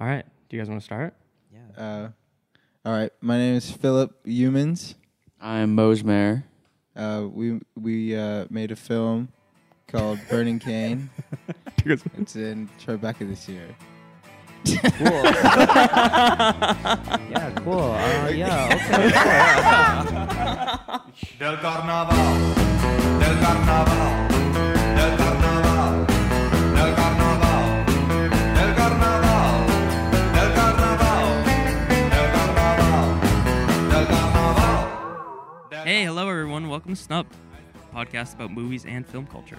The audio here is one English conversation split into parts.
All right. Do you guys want to start? Yeah. Uh, all right. My name is Phillip Youmans. I'm Mose Mayer. Uh, we we uh, made a film called Burning Cane. Do you guys- it's in Tribeca this year. Cool. yeah, cool. Uh, yeah, okay. Del carnaval, del carnaval, Hey, hello everyone. Welcome to Snub, a podcast about movies and film culture.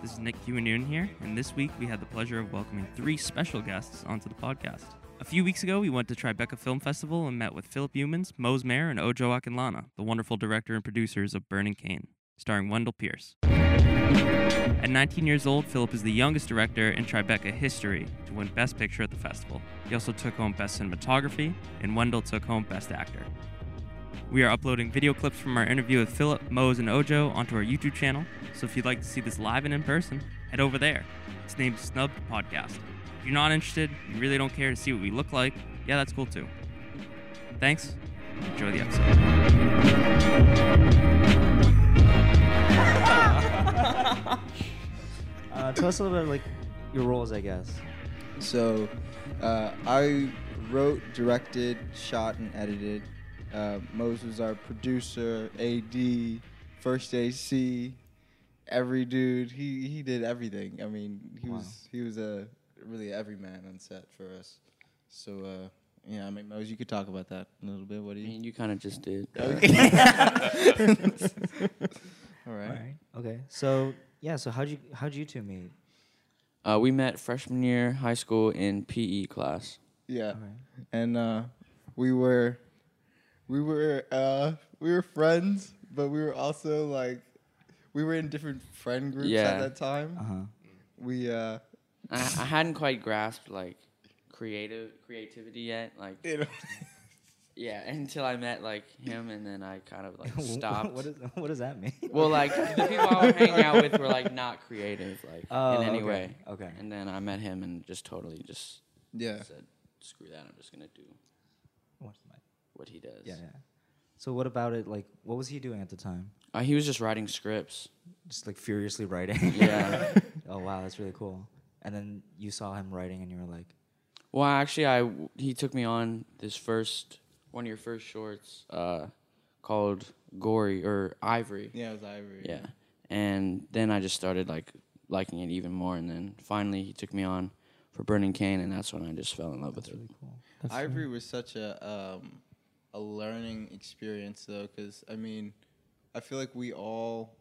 This is Nick Hewanoon here, and this week we had the pleasure of welcoming three special guests onto the podcast. A few weeks ago, we went to Tribeca Film Festival and met with Phillip Youmans, Mose Mayer, and Ojo Akinlana, the wonderful director and producers of Burning Cane, starring Wendell Pierce. At 19 years old, Philip is the youngest director in Tribeca history to win Best Picture at the festival. He also took home Best Cinematography, and Wendell took home Best Actor. We are uploading video clips from our interview with Philip, Mose, and Ojo onto our YouTube channel. So if you'd like to see this live and in person, head over there. It's named Snubbed Podcast. If you're not interested, you really don't care to see what we look like, yeah, that's cool too. Thanks. Enjoy the episode. Uh, tell us a little bit like your roles, I guess. So, uh, I wrote, directed, shot, and edited. Uh, Mose was our producer, AD, first AC, every dude. He he did everything. I mean, he Wow. was he was a really everyman on set for us. So uh, yeah, I mean, Mose, you could talk about that a little bit. What do you? I you? mean, you kind of just did. All right. Okay. So yeah. So how'd you how'd you two meet? Uh, we met freshman year high school in PE class. Yeah. All right. and uh, we were we were uh, we were friends, but we were also like we were in different friend groups Yeah. at that time. Uh huh. We uh, I, I hadn't quite grasped like creative creativity yet. Like you know, yeah, until I met like him, and then I kind of like stopped. what, is, what does that mean? well, like the people I was hanging out with were like not creative, like Oh, in any okay. way. Okay. And then I met him and just totally just yeah. said, "Screw that! I'm just gonna do What's the mic? What he does." Yeah, yeah. So what about it? Like, what was he doing at the time? Uh, he was just writing scripts. Just like furiously writing. Yeah. oh wow, that's really cool. And then you saw him writing, and you were like, Well, actually, I he took me on this first one of your first shorts uh, called Gory or Ivory. Yeah, it was Ivory. Yeah, and then I just started like liking it even more, and then finally he took me on for Burning Cane, and that's when I just fell in love with "That's it. really cool." Ivory was such a um, a learning experience though, because I mean, I feel like we all.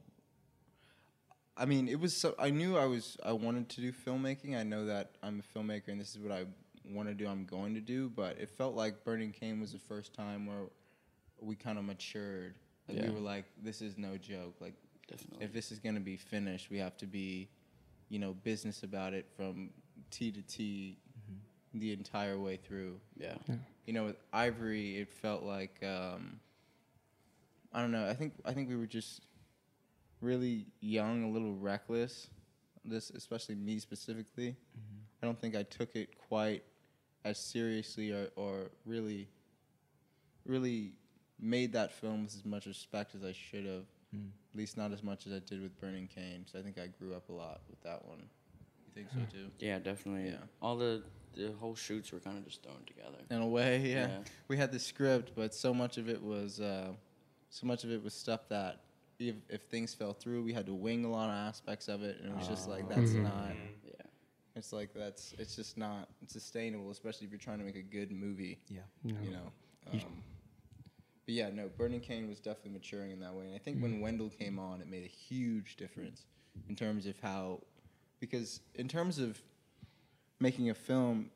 I mean, it was so. I knew I was. I wanted to do filmmaking. I know that I'm a filmmaker, and this is what I want to do. I'm going to do. But it felt like Burning Cane was the first time where we kind of matured. Like Yeah. we were like, this is no joke. Like Definitely. if this is going to be finished, we have to be, you know, business about it from T to T, mm-hmm. the entire way through Yeah. yeah. You know, with Ivory, it felt like um, I don't know. I think I think we were just really young, a little reckless. This, especially me specifically. I don't think I took it quite as seriously or, or really, really made that film with as much respect as I should have. Mm. At least not as much as I did with Burning Cane. So I think I grew up a lot with that one. You think so too? Yeah, definitely. Yeah. All the the whole shoots were kind of just thrown together. In a way, yeah. Yeah. We had the script, but so much of it was uh, so much of it was stuff that if, if things fell through, we had to wing a lot of aspects of it, and it was just like that's Mhm. not. Yeah. It's like that's it's just not sustainable, especially if you're trying to make a good movie. Yeah. No. You know. Um, but yeah, no, Burning Cane was definitely maturing in that way, and I think when Wendell came on, it made a huge difference in terms of how, because in terms of making a film,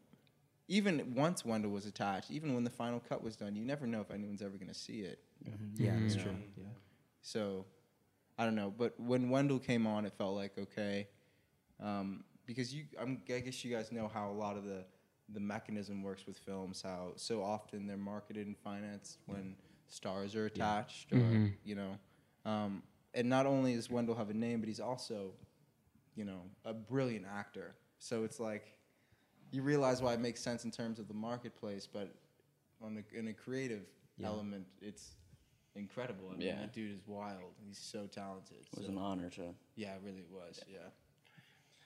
even once Wendell was attached, even when the final cut was done, you never know if anyone's ever going to see it. Mhm. Yeah, that's true. Yeah. Yeah. So, I don't know. But when Wendell came on, it felt like okay, um, because you, I'm, I guess you guys know how a lot of the the mechanism works with films. How so often they're marketed and financed when stars are attached, or Mhm. you know, um, and not only does Wendell have a name, but he's also, you know, a brilliant actor. So it's like, you realize why it makes sense in terms of the marketplace, but on a, in a creative Yeah. element, it's incredible. I mean, Yeah. that dude is wild. He's so talented. It was So- an honor to. yeah, it really was. Yeah.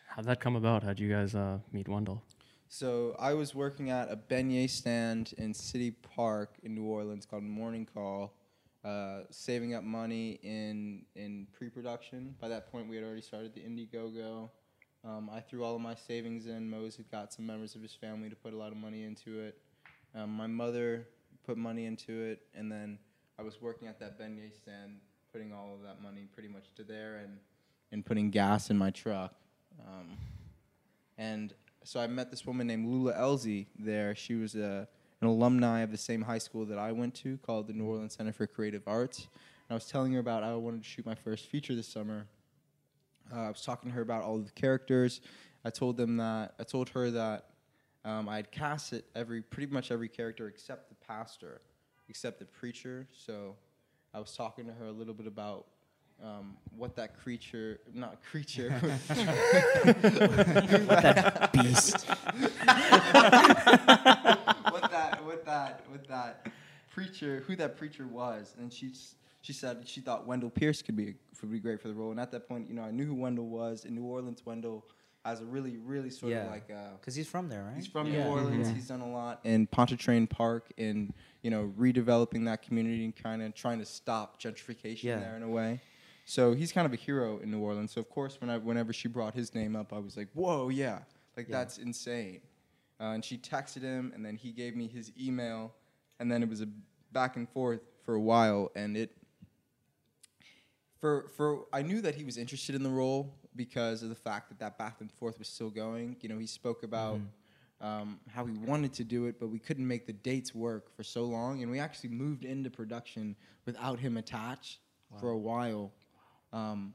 How'd that come about? How'd you guys uh, meet Wendell? So I was working at a beignet stand in City Park in New Orleans called Morning Call, uh, saving up money in in pre-production. By that point, we had already started the Indiegogo. Um, I threw all of my savings in. Mose had got some members of his family to put a lot of money into it. Um, my mother put money into it, and then I was working at that beignet stand, putting all of that money pretty much to there, and and putting gas in my truck. Um, and so I met this woman named Lula Elzy there. She was a, an alumni of the same high school that I went to called the New Orleans Center for Creative Arts. And I was telling her about how I wanted to shoot my first feature this summer. Uh, I was talking to her about all of the characters. I told them that I told her that um, I had cast it every pretty much every character except the pastor, except the preacher. So I was talking to her a little bit about um, what that creature, not creature, that beast. what that what that what that preacher who that preacher was and she she said she thought Wendell Pierce could be would be great for the role and at that point you know I knew who Wendell was in New Orleans Wendell has a really really sort Yeah. of like uh, Because he's from there, right? He's from Yeah. New Orleans. Yeah. He's done a lot in Pontchartrain Park in you know redeveloping that community and kind of trying to stop gentrification Yeah. there in a way. So he's kind of a hero in New Orleans. So of course, when I, whenever she brought his name up, I was like, "Whoa, yeah, like Yeah. that's insane." Uh, and she texted him, and then he gave me his email, and then it was a back and forth for a while, and it for for I knew that he was interested in the role because of the fact that that back and forth was still going. You know, he spoke about um, how he wanted to do it, but we couldn't make the dates work for so long, and we actually moved into production without him attached for a while. Um,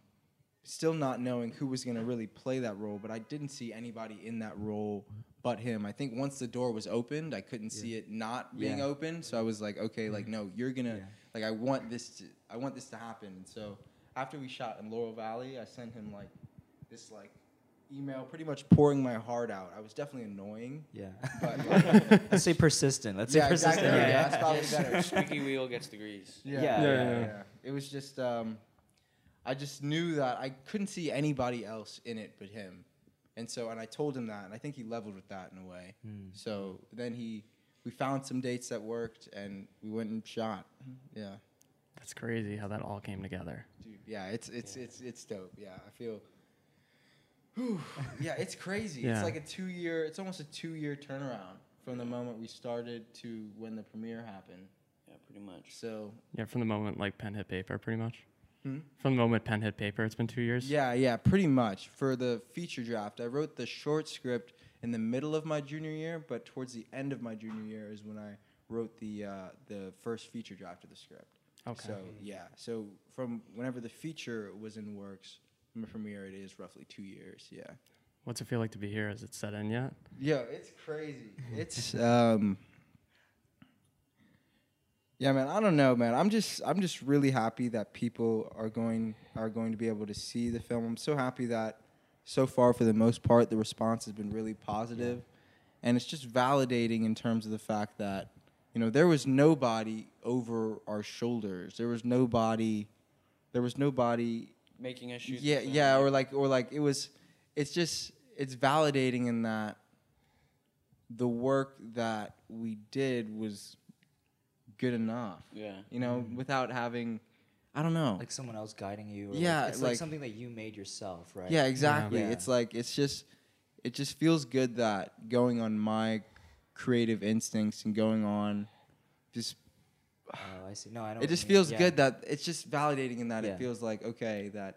still not knowing who was going to really play that role, but I didn't see anybody in that role but him. I think once the door was opened, I couldn't see it not being Yeah. open. So I was like, okay, like no, you're gonna Yeah. like I want this to I want this to happen. And so after we shot in Laurel Valley, I sent him like this like email, pretty much pouring my heart out. I was definitely annoying. Yeah. But Let's say persistent. Let's Yeah, say persistent. exactly. Yeah. Yeah, that's probably Yes. better. Squeaky wheel gets the grease. Yeah, Yeah, yeah, yeah, yeah, yeah. It was just um, I just knew that I couldn't see anybody else in it but him, and so and I told him that, and I think he leveled with that in a way. Hmm. So then he, we found some dates that worked, and we went and shot. Yeah, That's crazy how that all came together. dude. Yeah, it's it's it's it's dope. Yeah, I feel. Whew, yeah, it's crazy. Yeah. It's like a two year. It's almost a two year turnaround from the moment we started to when the premiere happened. Yeah, pretty much. So Yeah, from the moment like pen hit paper, pretty much. Hmm? From the moment pen hit paper, it's been two years. Yeah, yeah, pretty much. For the feature draft, I wrote the short script in the middle of my junior year, but towards the end of my junior year is when I wrote the uh, the first feature draft of the script. Okay. So yeah, so from whenever the feature was in works, from premiere, it is roughly two years. Yeah. What's it feel like to be here? Is it set in yet? Yeah, it's crazy. It's um. Yeah, man. I don't know, man. I'm just I'm just really happy that people are going are going to be able to see the film. I'm so happy that so far, for the most part, the response has been really positive, and it's just validating in terms of the fact that you know there was nobody over our shoulders. There was nobody. There was nobody Making us shoot. yeah yeah or like or like it was it's just it's validating in that the work that we did was good enough Yeah. you know mm. without having i don't know Like someone else guiding you. Or Yeah, like, it's like, like- something that you made yourself, right? yeah exactly Yeah. it's like it's just it just feels good that going on my creative instincts and going on just Oh, I see. No, I don't. it just feels good that it's just validating in that Yeah. it feels like okay that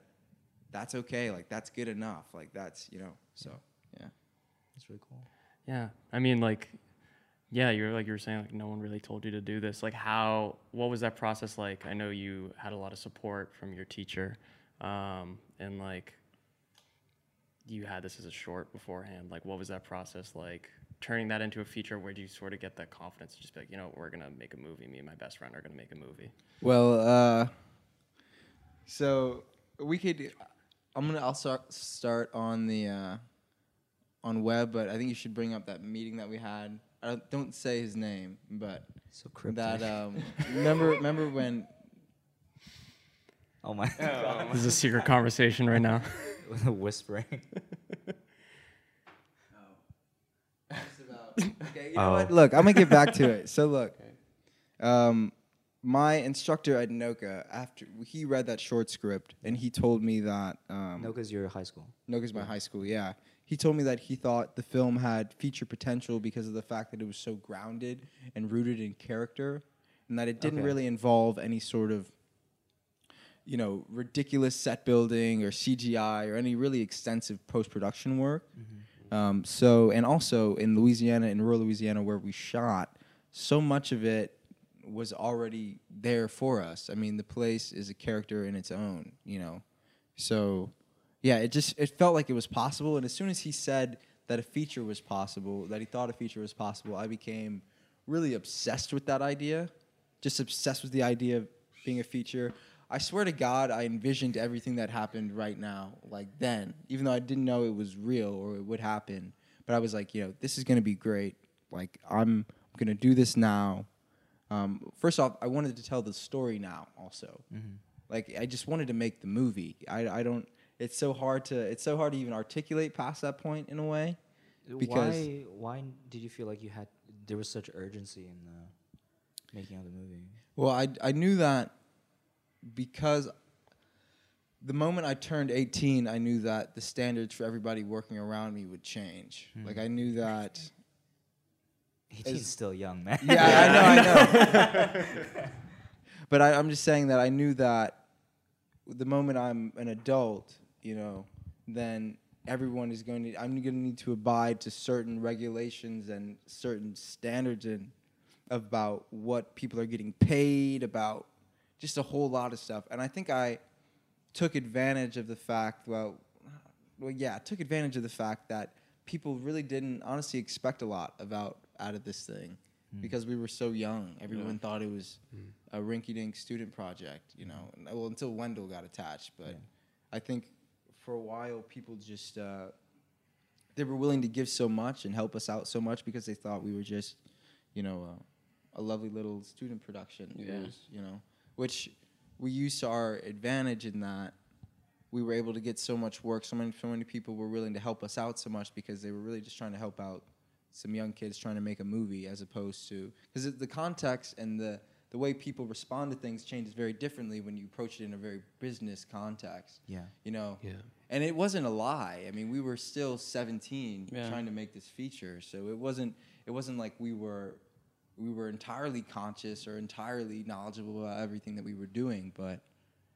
that's okay like that's good enough like that's you know so yeah That's really cool. Yeah, I mean, like, yeah, you're like you were saying, like, no one really told you to do this. Like, how? What was that process like? I know you had a lot of support from your teacher, um, and like, you had this as a short beforehand. Like, what was that process like? Turning that into a feature, where do you sort of get that confidence to just be like, you know, we're gonna make a movie. Me and my best friend are gonna make a movie. Well, uh, so we could. I'm gonna. I'll start start on the uh, on web, but I think you should bring up that meeting that we had. I don't, don't say his name, but So cryptic. that um, remember remember when oh my god. This is a secret conversation right now. With a whispering. okay, you know Oh. what? Look, I'm gonna get back to it. So look, um, my instructor at NOCA, after he read that short script, and he told me that um, no, because you're high school. NOCA's my high school. Yeah, he told me that he thought the film had feature potential because of the fact that it was so grounded and rooted in character, and that it didn't Okay. really involve any sort of you know, ridiculous set building or CGI or any really extensive post production work. Um, so, and also in Louisiana, in rural Louisiana, where we shot, so much of it was already there for us. I mean, the place is a character in its own, you know. So, yeah, it just it felt like it was possible. And as soon as he said that a feature was possible, that he thought a feature was possible, I became really obsessed with that idea. Just obsessed with the idea of being a feature. I swear to God, I envisioned everything that happened right now, like then, even though I didn't know it was real or it would happen. But I was like, you know, this is gonna be great. Like I'm gonna do this now. Um, first off, I wanted to tell the story now. Also, like I just wanted to make the movie. I, I don't. It's so hard to. It's so hard to even articulate past that point in a way. Because- why why did you feel like you had there was such urgency in the making of the movie? Well, I I knew that because the moment I turned 18, I knew that the standards for everybody working around me would change. Hmm. Like I knew that. He's still young, man. Yeah, I know, I know. but I, I'm just saying that I knew that the moment I'm an adult, you know, then everyone is going to. I'm going to need to abide to certain regulations and certain standards and about what people are getting paid, about just a whole lot of stuff. And I think I took advantage of the fact. Well, well, yeah, I took advantage of the fact that people really didn't honestly expect a lot about out of this thing hmm. because we were so young. Everyone thought it was hmm. a rinky-dink student project, you know. Well, until Wendell got attached, but I think for a while people just uh, they were willing to give so much and help us out so much because they thought we were just, you know, uh, a lovely little student production. Yeah. was, you know, which we used to our advantage in that we were able to get so much work. So many, so many people were willing to help us out so much because they were really just trying to help out some young kids trying to make a movie, as opposed to because the context and the the way people respond to things changes very differently when you approach it in a very business context. Yeah. You know. Yeah. And it wasn't a lie. I mean, we were still 17 Yeah. trying to make this feature, so it wasn't it wasn't like we were we were entirely conscious or entirely knowledgeable about everything that we were doing, but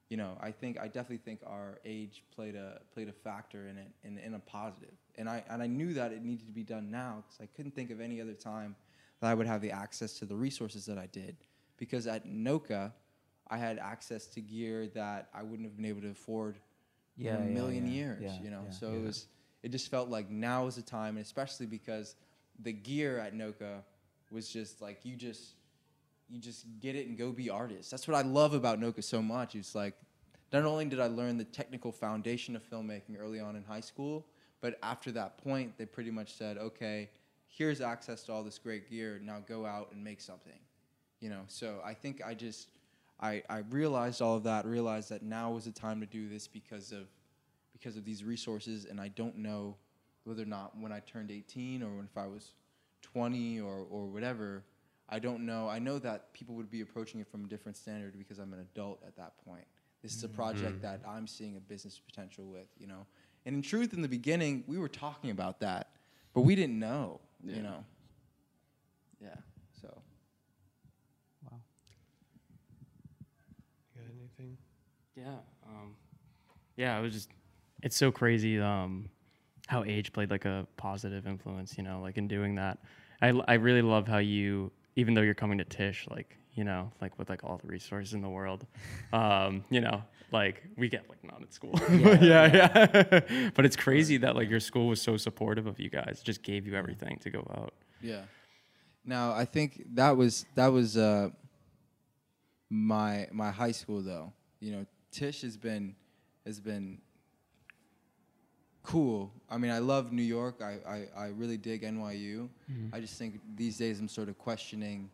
you know, I think I definitely think our age played a played a factor in it in, in a positive. And I and I knew that it needed to be done now because I couldn't think of any other time that I would have the access to the resources that I did. Because at NOCA, I had access to gear that I wouldn't have been able to afford Yeah, in a yeah, million yeah, years. yeah, you know, so it was it just felt like now is the time, and especially because the gear at NOCA was just like you just you just get it and go be artists. That's what I love about NOCA so much. It's like not only did I learn the technical foundation of filmmaking early on in high school, but after that point, they pretty much said, okay, here's access to all this great gear. Now go out and make something. You know, so I think I just I, I realized all of that, realized that now was the time to do this because of because of these resources, and I don't know whether or not when I turned 18 or when if I was 20 or, or whatever, I don't know. I know that people would be approaching it from a different standard because I'm an adult at that point. This is a mm-hmm. project that I'm seeing a business potential with, you know. And in truth, in the beginning, we were talking about that, but we didn't know, you know. Yeah. So. You got anything? Yeah. Um, yeah, it was just, it's so crazy um, how age played like a positive influence, you know, like in doing that. I, I really love how you, even though you're coming to Tisch, like, you know, like with like all the resources in the world, um, you know, like we get like not at school. yeah, yeah. but it's crazy that like your school was so supportive of you guys, just gave you everything to go out. Yeah. Now I think that was that was uh, my my high school though. You know, Tisch has been has been cool. I mean, I love New York. I, I, I really dig NYU. Mm-hmm. I just think these days I'm sort of questioning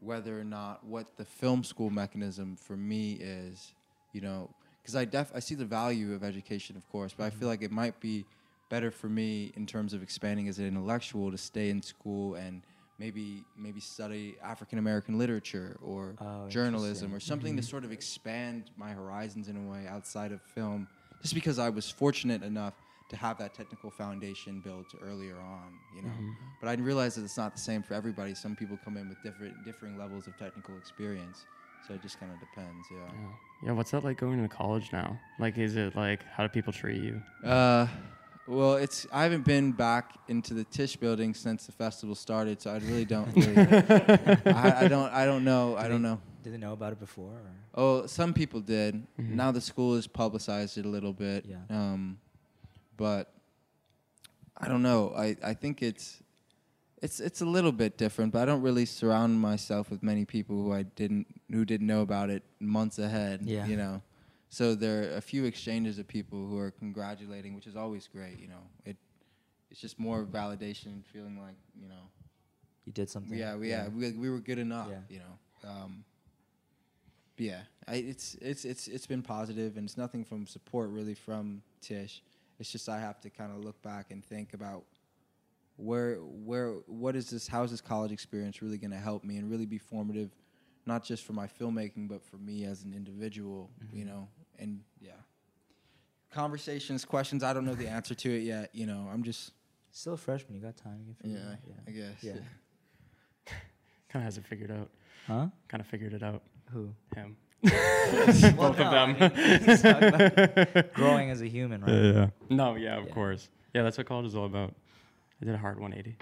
whether or not what the film school mechanism for me is, you know, because I def I see the value of education, of course, but I Mm-hmm. feel like it might be better for me in terms of expanding as an intellectual to stay in school and maybe maybe study African American literature or Oh, journalism or something to sort of expand my horizons in a way outside of film just because I was fortunate enough to have that technical foundation built earlier on, you know. But I realize that it's not the same for everybody. Some people come in with different differing levels of technical experience. So it just kind of depends, yeah. Yeah. yeah. What's that like going to college now? Like, is it like how do people treat you? Uh, well, it's I haven't been back into the Tisch building since the festival started, so I really don't. Really, I, I don't. I don't know. I Do don't they- know. Did they know about it before? Or? Oh, some people did. Mhm. Now the school has publicized it a little bit. Yeah. Um, but I don't know. I, I think it's it's it's a little bit different, but I don't really surround myself with many people who I didn't who didn't know about it months ahead. Yeah. You know. So there are a few exchanges of people who are congratulating, which is always great. You know, it it's just more validation, feeling like you know You did something. yeah, we, yeah, we, we were good enough, Yeah. you know. Um, yeah, I, it's it's it's it's been positive, and it's nothing from support really from Tisch. It's just I have to kind of look back and think about where where what is this? How is this college experience really going to help me and really be formative, not just for my filmmaking, but for me as an individual, you know? And yeah, conversations, questions. I don't know the answer to it yet. You know, I'm just Still a freshman. You got time. You can yeah, figure it out. I guess. Yeah. Kind of has it figured out. Huh? Kind of figured it out. Who? Him. Both of them. growing as a human, right? Yeah. No, yeah, of Yeah. course. Yeah, that's what college is all about. I did a hard 180.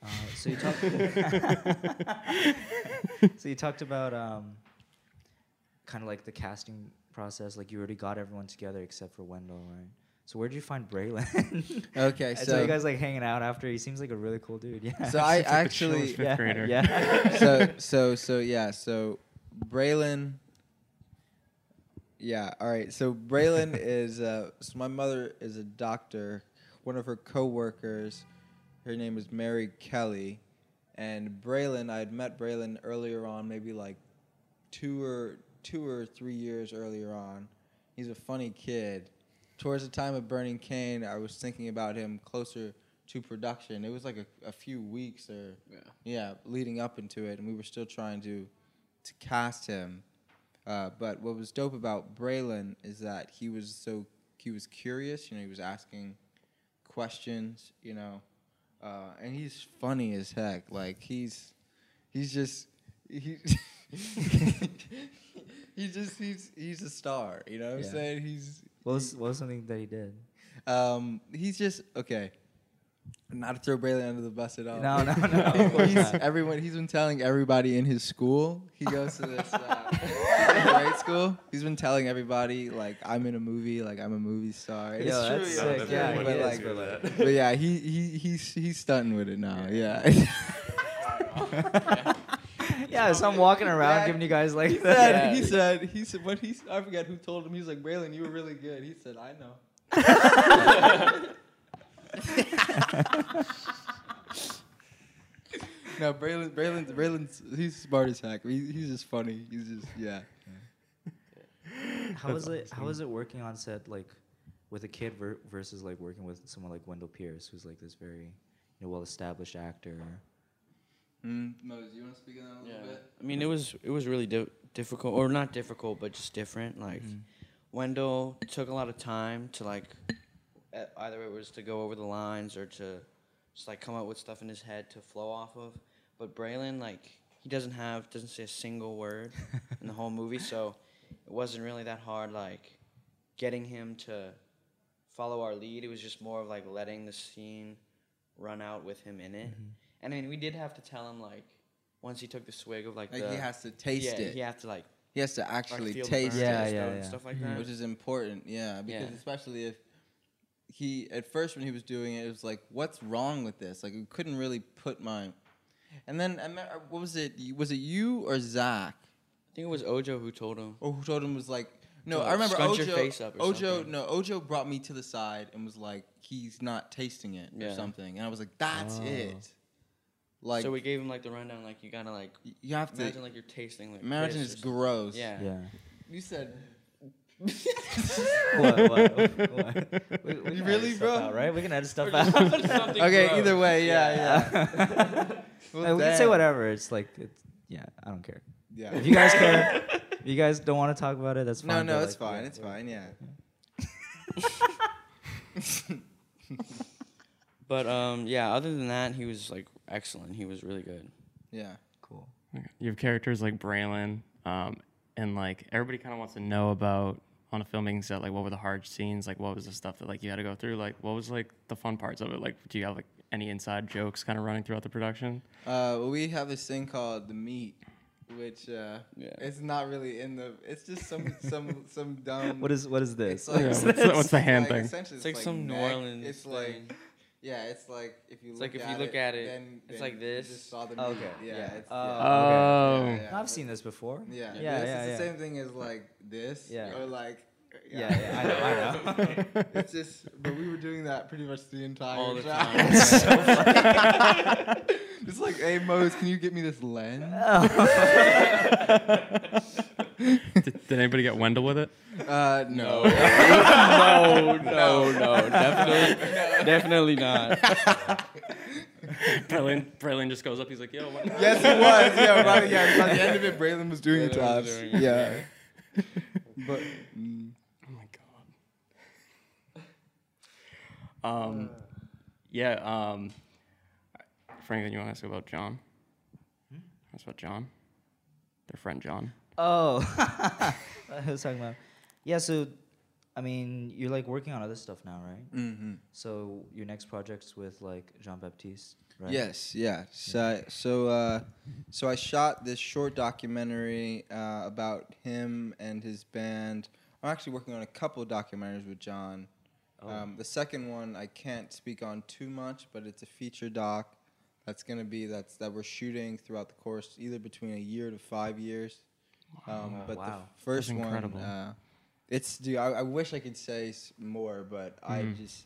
Uh, so you talked. so you talked about um, kind of like the casting process. Like you already got everyone together except for Wendell, right? So where did you find Braylon? Okay, so, so you guys like hanging out after. He seems like a really cool dude. Yeah. so I like actually fifth yeah, grader. Yeah. so so so yeah so Braylon yeah all right so Braylon is uh so my mother is a doctor one of her coworkers her name is Mary Kelly and Braylon I had met Braylon earlier on maybe like two or two or three years earlier on he's a funny kid towards the time of Burning Cane, I was thinking about him closer to production it was like a, a few weeks or Yeah. yeah, leading up into it, and we were still trying to to cast him. Uh, but what was dope about Braylon is that he was so he was curious. You know, he was asking questions. You know, uh, and he's funny as heck. Like he's he's just he. he's just he's he's a star, you know what I'm Yeah. saying? He's what was what was something that he did? um he's just okay. Not to throw Braylon under the bus at all. No, no, no, of course he's not. everyone. He's been telling everybody in his school. He goes to this uh, grade school. He's been telling everybody like I'm in a movie, like I'm a movie star. It's Yo, true, that's you know, sick. but Yeah, like- he is, like- but like- but yeah, he he he's he's stunting with it now. Yeah. Yeah, so I'm walking around giving you guys like he that. said he said he said what he I forget who told him. He was like Braylon, you were really good. He said I know. no, Braylon, Braylon, Braylon's he's smart as heck. He, he's just funny. He's just yeah. How was it? How was it working on set like with a kid ver- versus like working with someone like Wendell Pierce, who's like this very you know well-established actor? Mm, Moses, you want to speak on that a little bit? I mean, it was it was really di- difficult, or not difficult, but just different. Like Mhm. Wendell took a lot of time to like, either it was to go over the lines or to just like come up with stuff in his head to flow off of. But Braylon, like, he doesn't have doesn't say a single word in the whole movie, so it wasn't really that hard. Like, getting him to follow our lead. It was just more of like letting the scene run out with him in it. And I mean, we did have to tell him like once he took the swig of like, Like the he has to taste yeah, it. he had to like, He has to actually feel the taste burn it. Yeah, yeah, and yeah. stuff like Mhm. that. which is important. Yeah, because Yeah. especially if he at first when he was doing it, it was like, what's wrong with this? Like, we couldn't really put my. And then I me- what was it? Was it you or Zach? I think it was Ojo who told him. Or who told him was like, No, to I remember scrunch Ojo. your face up or Ojo, something. no, Ojo brought me to the side and was like, "He's not tasting it or something," and I was like, "That's Oh. it." Like, so we gave him like the rundown, like you gotta like you have to imagine like you're tasting like imagine it's gross. Yeah. Yeah. You said what? What? what? We, we Really, bro? Out, right? We can edit stuff out. Okay. gross. Either way, yeah, yeah. Well, we can say whatever. It's like, it's, yeah, I don't care. Yeah. If you guys care, if you guys don't want to talk about it, that's no, fine. no, but, it's like, fine. yeah, It's fine. Yeah. But um, yeah. Other than that, he was like excellent. He was really good. Yeah. Cool. You have characters like Braylon, um, and like everybody kind of wants to know about on a filming set, like what were the hard scenes, like what was the stuff that like you had to go through, like what was like the fun parts of it, like do you have like any inside jokes kind of running throughout the production? Uh, well, we have this thing called the meat, which uh, Yeah. it's not really in the. It's just some some some dumb. What is what is this? It's like, Yeah, what's the- what's the hand like, thing? essentially It's like some New. Orleans It's like thing. Yeah, it's like if you It's look like if at you look it, at it, then, it's then like you this. just saw the meat. Okay. Yeah. Yeah. It's, Oh, yeah. Oh. Yeah, yeah. I've seen this before. Yeah, Yeah, this yeah, is yeah. the same thing as like this. Yeah. Or like. Yeah, yeah, I know, I know. it's just, but we were doing that pretty much the entire All the shot. time. it's like, hey Mose, can you get me this lens? did, did anybody get Wendell with it? Uh, no. no, no, no, definitely, definitely not. Braylon, Braylon just goes up, he's like, yo, what? yes, he was. Yeah, by, yeah, by the end of it, Braylon was doing Braylon the was claps. it, Yeah. but mm, Oh my god. Um, yeah. Um, Franklin, you want to ask about John? Ask about John. Their friend John. Oh, I was talking about. Yeah, so, I mean, you're like working on other stuff now, right? mm-hmm. So your next project's with like Jon Batiste, right? Yes, yeah. So, so, uh, so I shot this short documentary uh, about him and his band. I'm actually working on a couple of documentaries with John. Oh. Um, the second one I can't speak on too much, but it's a feature doc that's gonna be that's that we're shooting throughout the course, either between a year to five years. Um, but Wow. the first one, uh, it's dude. I, I wish I could say more, but I Mhm. just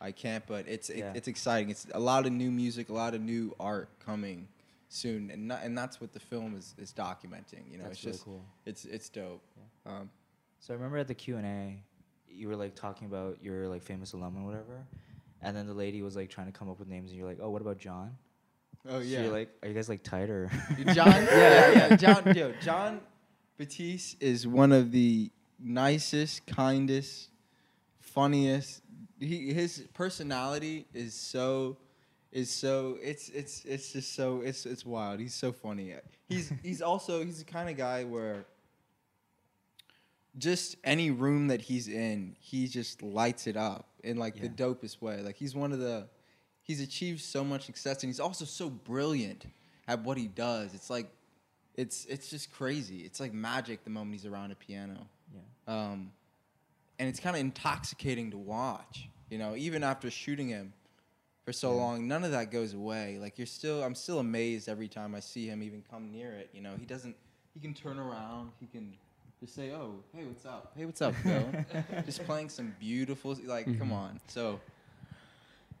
I can't. But it's it, Yeah. it's exciting. It's a lot of new music, a lot of new art coming soon, and not, and that's what the film is is documenting. You know, That's it's really just cool. it's it's dope. Um, So I remember at the Q and A, you were like talking about your like famous alum and whatever, and then the lady was like trying to come up with names, and you're like, oh, what about John? oh So yeah, you're like, are you guys like tight or? John, yeah, yeah, John, yo, John Batiste is one of the nicest, kindest, funniest. He his personality is so is so it's it's it's just so it's it's wild. He's so funny. He's he's also he's the kind of guy where just any room that he's in, he just lights it up in like the dopest way. Like he's one of the he's achieved so much success and he's also so brilliant at what he does. It's like it's it's just crazy. It's like magic the moment he's around a piano. yeah. Um, and it's kind of intoxicating to watch. You know, even after shooting him for so long, none of that goes away. Like you're still, I'm still amazed every time I see him even come near it. You know, he doesn't. He can turn around. He can just say, "Oh, hey, what's up? Hey, what's up, Bill?" just playing some beautiful, like, come on. So.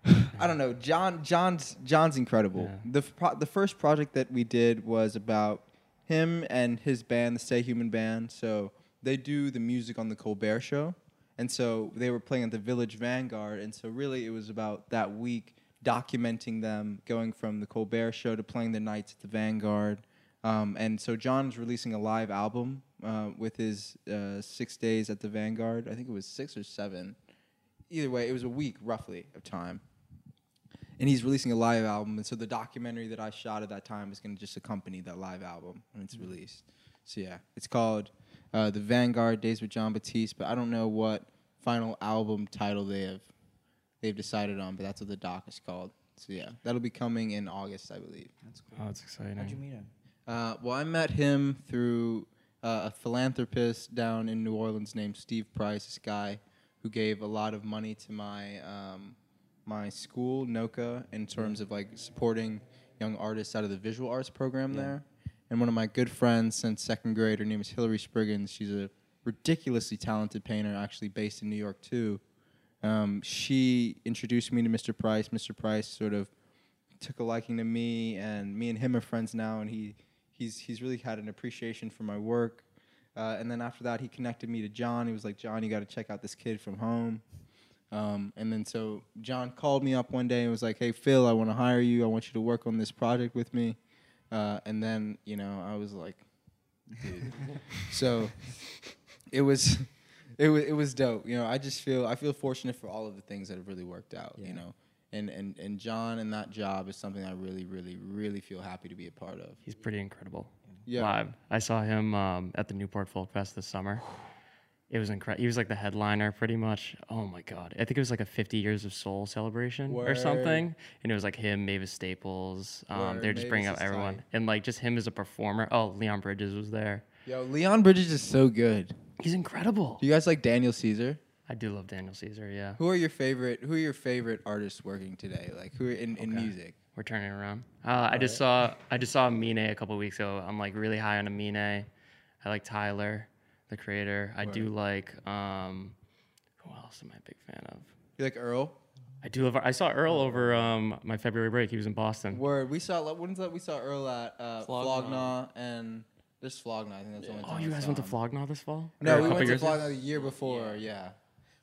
I don't know. John John's John's incredible. Yeah. The f- the first project that we did was about him and his band, the Stay Human Band. So they do the music on the Colbert Show, and so they were playing at the Village Vanguard. And so really, it was about that week documenting them going from the Colbert Show to playing the nights at the Vanguard. Um, and so John's releasing a live album uh, with his uh, six days at the Vanguard. I think it was six or seven. Either way, it was a week roughly of time and he's releasing a live album and so the documentary that i shot at that time is going to just accompany that live album when it's released so yeah it's called uh, the vanguard days with jon batiste but i don't know what final album title they have they've decided on but that's what the doc is called so yeah that'll be coming in august i believe That's cool. Oh, that's exciting. How'd you meet him? uh, well, I met him through uh, a philanthropist down in New Orleans named Steve Price. This guy who gave a lot of money to my um, my school, NOCA, in terms of like supporting young artists out of the visual arts program Yeah. there. And one of my good friends since second grade, her name is Hillary Spriggins. She's a ridiculously talented painter, actually based in New York too. Um, she introduced me to Mr. Price. Mr. Price sort of took a liking to me, and me and him are friends now. And he he's he's really had an appreciation for my work. Uh, and then after that, he connected me to John. He was like, John, you got to check out this kid from home. Um, and then so John called me up one day and was like, Hey Phil, I want to hire you. I want you to work on this project with me. Uh, and then you know I was like, dude. so it was it was it was dope. You know, I just feel I feel fortunate for all of the things that have really worked out. Yeah. You know, and and and John and that job is something I really really really feel happy to be a part of. He's pretty incredible. Yeah. Live. I saw him um, at the Newport Folk Fest this summer. It was incredible. He was like the headliner, pretty much. Oh my god! I think it was like a 50 years of soul celebration or something, and it was like him, Mavis Staples. Um, they're just bringing up everyone, tight. and like just him as a performer. Oh, Leon Bridges was there. Yo, Leon Bridges is so good. He's incredible. Do you guys like Daniel Caesar? I do love Daniel Caesar. Yeah, Who are your favorite? Who are your favorite artists working today? Like who are in, in Okay. music? we're turning around. Uh, I just saw I just saw Amine a couple weeks ago. I'm like really high on Amine. I like Tyler, the creator. I do like um, who else am I a big fan of? You like Earl? I do love. I saw Earl over um, my February break. He was in Boston. Word. We saw when's that? We saw Earl at uh, Flognaw. Flognaw and this Flognaw. I think that's the only Oh, time you we guys saw went to him. Flognaw this fall? Or No, a we couple went to years ago? Flognaw the year before. Yeah,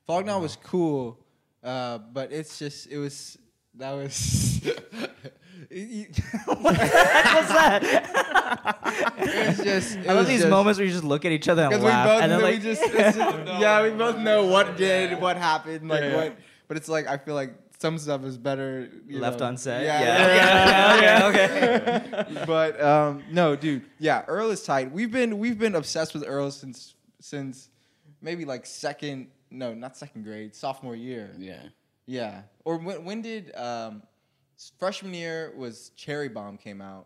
Flognaw was cool, uh, but it's just it was that was. it, it was just. It I love was these just- moments where you just look at each other and laugh, both and then know, like we just, it's just- yeah, we both know what did, what happened, like Yeah, yeah. what. But it's like I feel like some stuff is better you left know. unsaid. Yeah, yeah. okay, okay, okay. but um, no, dude, yeah, Earl is tight. We've been we've been obsessed with Earl since since maybe like second, no, not second grade, sophomore year. Yeah. Yeah, or when when did um, s- freshman year was Cherry Bomb came out.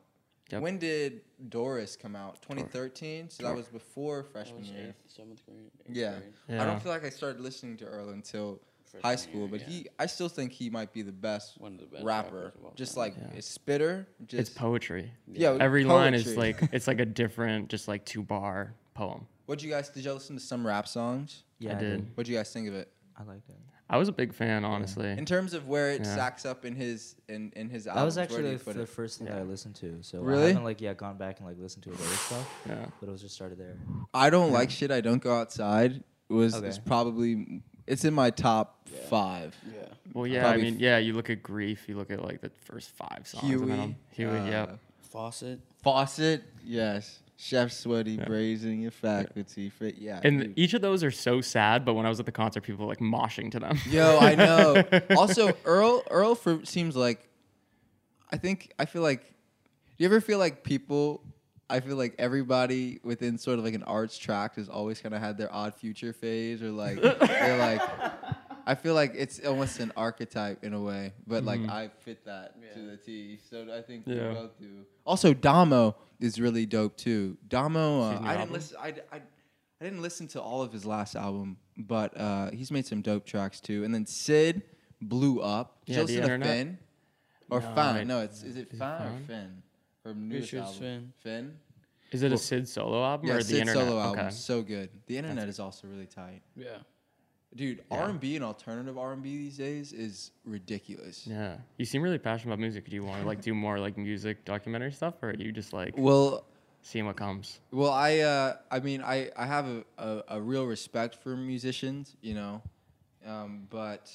Yep. When did Doris come out? 2013. So that was before freshman year. seventh grade. eighth Yeah. grade. I don't feel like I started listening to Earl until Freshman high school, year, but yeah. he I still think he might be the best, One of the best rapper. rappers of all Just like Yeah. a spitter. Just It's poetry. Yeah, Every line is like it's like a different, just like two bar poem. What'd you guys did Y'all listen to some rap songs? Yeah, I did. What'd you guys think of it? I liked it. I was a big fan, honestly. In terms of where it Yeah. stacks up in his in, in his That albums, was actually do the, the first thing that I listened to. So Really? I haven't like yeah gone back and like listened to his other stuff, Yeah. but it was just started there. I don't like shit. I don't go outside. Was Okay. is probably it's in my top Yeah. five. Yeah. Well, yeah. Probably I mean, f- yeah. You look at Grief. You look at like the first five songs. of Huey, them. Huey. uh, yep. Faucet. Faucet, yes. Chef Sweaty, Yeah. braising your faculty. Fit, yeah. And dude. each of those are so sad. But when I was at the concert, people were like moshing to them. Yo, I know. also, Earl Earl for seems like I think I feel like do you ever feel like people I feel like everybody within sort of like an arts tract has always kind of had their odd future phase or like they're like I feel like it's almost an archetype in a way, but like Mhm. I fit that to the T. So I think Yeah. we both do. Also, Domo is really dope too. Domo, uh, His new I didn't listen. I, I, I didn't listen to all of his last album, but uh, he's made some dope tracks too. And then Syd blew up. Did Yeah, you The listen Internet? Finn or No, Fan? No, it's is it Is it Fan or Fan? Finn? Her newest sure album. Finn. Finn. Is it Well, a Syd solo album Yeah, or the Syd's internet? solo album. Okay. So good. The internet is also really tight. Yeah. Dude, Yeah. R and B and alternative R and B these days is ridiculous. Yeah. You seem really passionate about music. Do you want to like do more like music documentary stuff, or do you just like Well, seeing what comes? Well, I uh, I mean, I, I have a, a, a real respect for musicians, you know, um, but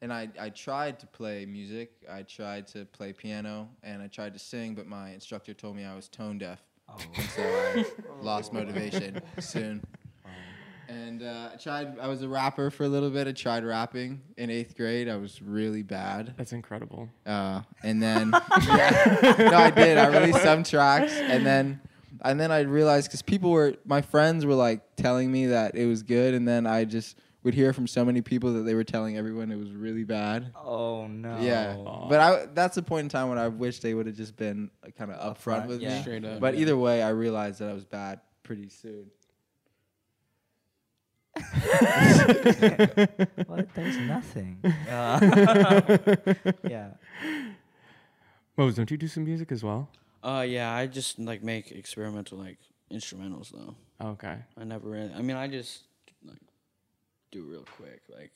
and I, I tried to play music. I tried to play piano and I tried to sing, but my instructor told me I was tone deaf, Oh, so I lost motivation soon. And uh, I tried. I was a rapper for a little bit. I tried rapping in eighth grade. I was really bad. That's incredible. Uh, and then yeah, no, I did. I released some tracks, and then and then I realized because people were my friends were like telling me that it was good, and then I just would hear from so many people that they were telling everyone it was really bad. oh no. Yeah, Aw. but I that's a point in time when I wish they would have just been kind of upfront Upfront, with yeah. me. Straight up. But yeah. either way, I realized that I was bad pretty soon. What? There's nothing. Uh, yeah. Mose, don't you do some music as well? Uh, yeah. I just like make experimental like instrumentals though. Okay. I never really. I mean, I just like do real quick, like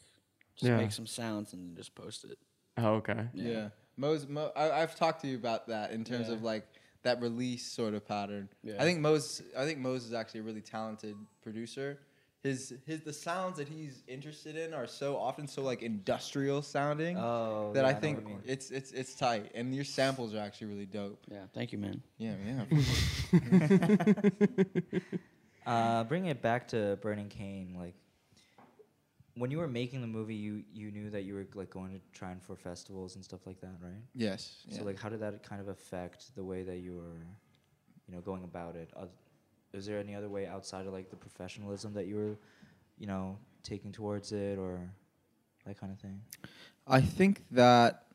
just Yeah. make some sounds and just post it. Oh, okay. Yeah. Mo's, Mo, I, I've talked to you about that in terms Yeah. of like that release sort of pattern. Yeah. I think Mo's, I think Mo's is actually a really talented producer. His, his, the sounds that he's interested in are so often so like industrial sounding Oh, that yeah, I know think what you mean. it's, it's, it's tight. And your samples are actually really dope. Yeah, thank you, man. Yeah, yeah. Uh, bringing it back to Burning Cane, like when you were making the movie, you you knew that you were like going to try and for festivals and stuff like that, right? yes. So yeah. like, how did that kind of affect the way that you were, you know, going about it? Is there any other way outside of like the professionalism that you were, you know, taking towards it, or that kind of thing? I think that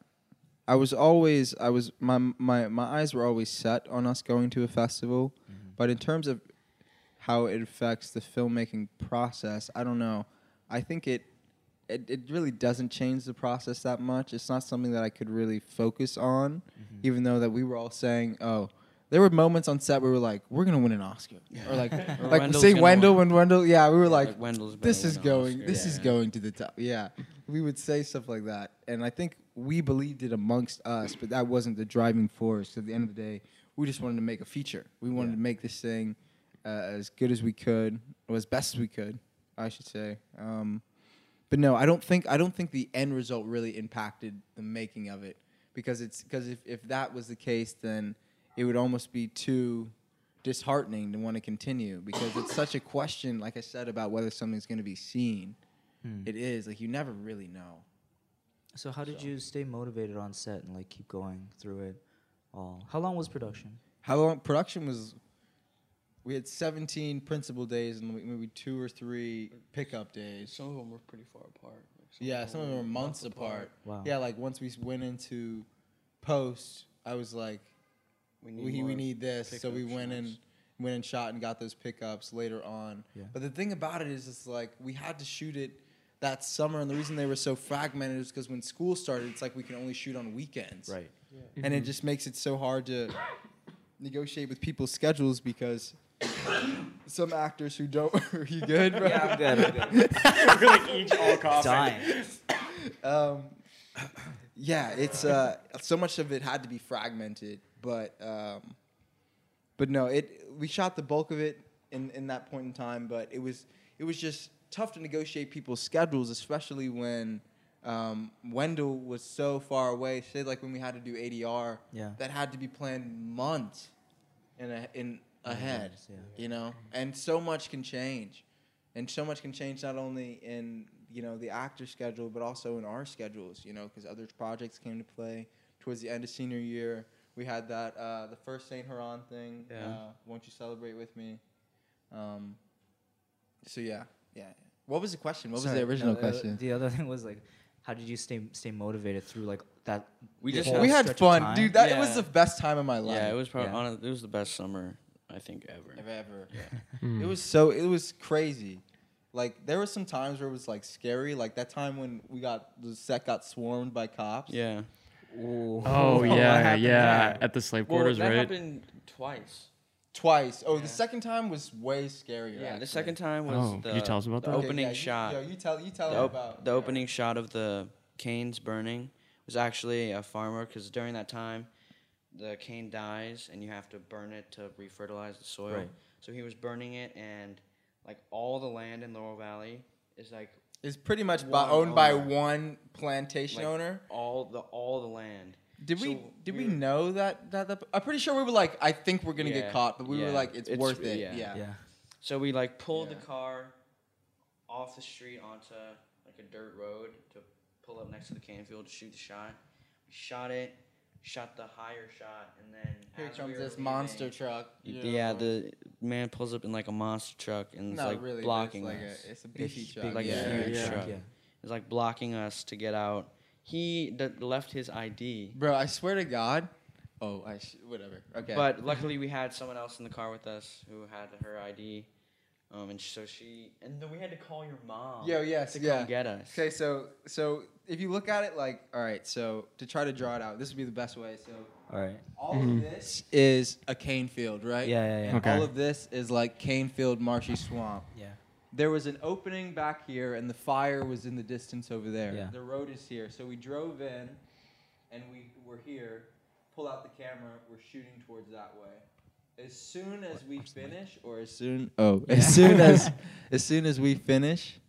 I was always I was my my my eyes were always set on us going to a festival, mm-hmm. but in terms of how it affects the filmmaking process, I don't know. I think it it, it really doesn't change the process that much. It's not something that I could really focus on, mm-hmm. even though that we were all saying, oh. There were moments on set where we were like, "We're gonna win an Oscar," or like, Or like Wendell's say Wendell win. when Wendell, yeah, we were Yeah, like, like this is going Oscar. this is going to the top. Yeah. We would say stuff like that. And i think we believed it amongst us but that wasn't the driving force. At the end of the day we just wanted to make a feature. We wanted Yeah. to make this thing uh, as good as we could or as best as we could i should say. Um, but no i don't think i don't think the end result really impacted the making of it. Because it's because if, if that was the case then it would almost be too disheartening to want to continue because it's such a question like i said about whether something's going to be seen Hmm. it is like you never really know So how did So- you stay motivated on set and like keep going through it all? How long was production? how long production was we had 17 principal days and maybe two or three pickup days Some of them were pretty far apart. Like yeah some of them were months apart Wow. yeah like once we went into post i was like We we, need, we, more need this so we pickup went and went and shot and got those pickups later on Yeah. but the thing about it is it's like we had to shoot it that summer and the reason they were so fragmented is because when school started it's like we can only shoot on weekends Right. and it just makes it so hard to negotiate with people's schedules because some actors who don't are you good bro Yeah, I'm good. I'm good. We're like each all coughing. Dying. um, yeah, it's uh, so much of it had to be fragmented, but um, but no, it we shot the bulk of it in in that point in time, but it was it was just tough to negotiate people's schedules, especially when um, Wendell was so far away. Say like when we had to do ADR, Yeah. that had to be planned months in a, in ahead, yeah. you know, and so much can change, and so much can change not only in you know the actor schedule but also in our schedules, you know, because other projects came to play towards the end of senior year. We had that uh, the first Saint Heron thing. Yeah. Uh, Won't you celebrate with me? Um, so yeah, yeah. What was the question? What Sorry, was the original no, question? The other thing was like, how did you stay stay motivated through like that? We just whole we had fun, dude. That it was the best time of my life. Yeah, it was probably Yeah. on it was the best summer I think ever. If ever. Hmm. It was so it was crazy. Like there were some times where it was like scary. Like that time when we got the set got swarmed by cops. Yeah. Ooh. Oh What yeah, yeah. there? At the slave Well, quarters, that right? happened twice. Twice. Oh, Yeah. the second time was way scarier. Yeah, the second time was Oh, the, could you tell us about the that? Okay, opening yeah, you- shot. Yo, you tell you tell the, op- about the opening shot of the canes burning was actually a farmer because during that time the cane dies and you have to burn it to refertilize the soil Right. so he was burning it and like all the land in laurel valley is like Is pretty much by, One owned by one plantation Like, owner. all the all the land Did we did we we're- know that, that that I'm pretty sure we were like I think we're gonna Yeah, get caught, but we were like it's, It's- worth it. yeah. Yeah. Yeah. so we like pulled Yeah. the car off the street onto like a dirt road to pull up next to the cane field to shoot the shot we shot it shot the higher shot and then Here as we comes were this monster truck. Yeah, yo. the man pulls up in like a monster truck and it's Not like really blocking it's like us. a, it's a beefy Big- truck. like a yeah, huge yeah. truck. Yeah. It's like blocking us to get out. He d- left his ID, Bro, I swear to God. Oh, I sh- whatever. Okay. but luckily we had someone else in the car with us who had her ID. Um, and so she, and then we had to call your mom. Yeah, yes, to yeah. come get us. Okay, so so if you look at it like, all right, so to try to draw it out, this would be the best way. So All right. all Mhm. of this is a cane field, right? Yeah, yeah, yeah. Okay. All of this is like cane field, marshy swamp. Yeah. There was an opening back here, and the fire was in the distance over there. Yeah. The road is here, so we drove in, and we were here. Pull out the camera. We're shooting towards that way. As soon as we finish, or as soon oh, as soon as as soon as we finish,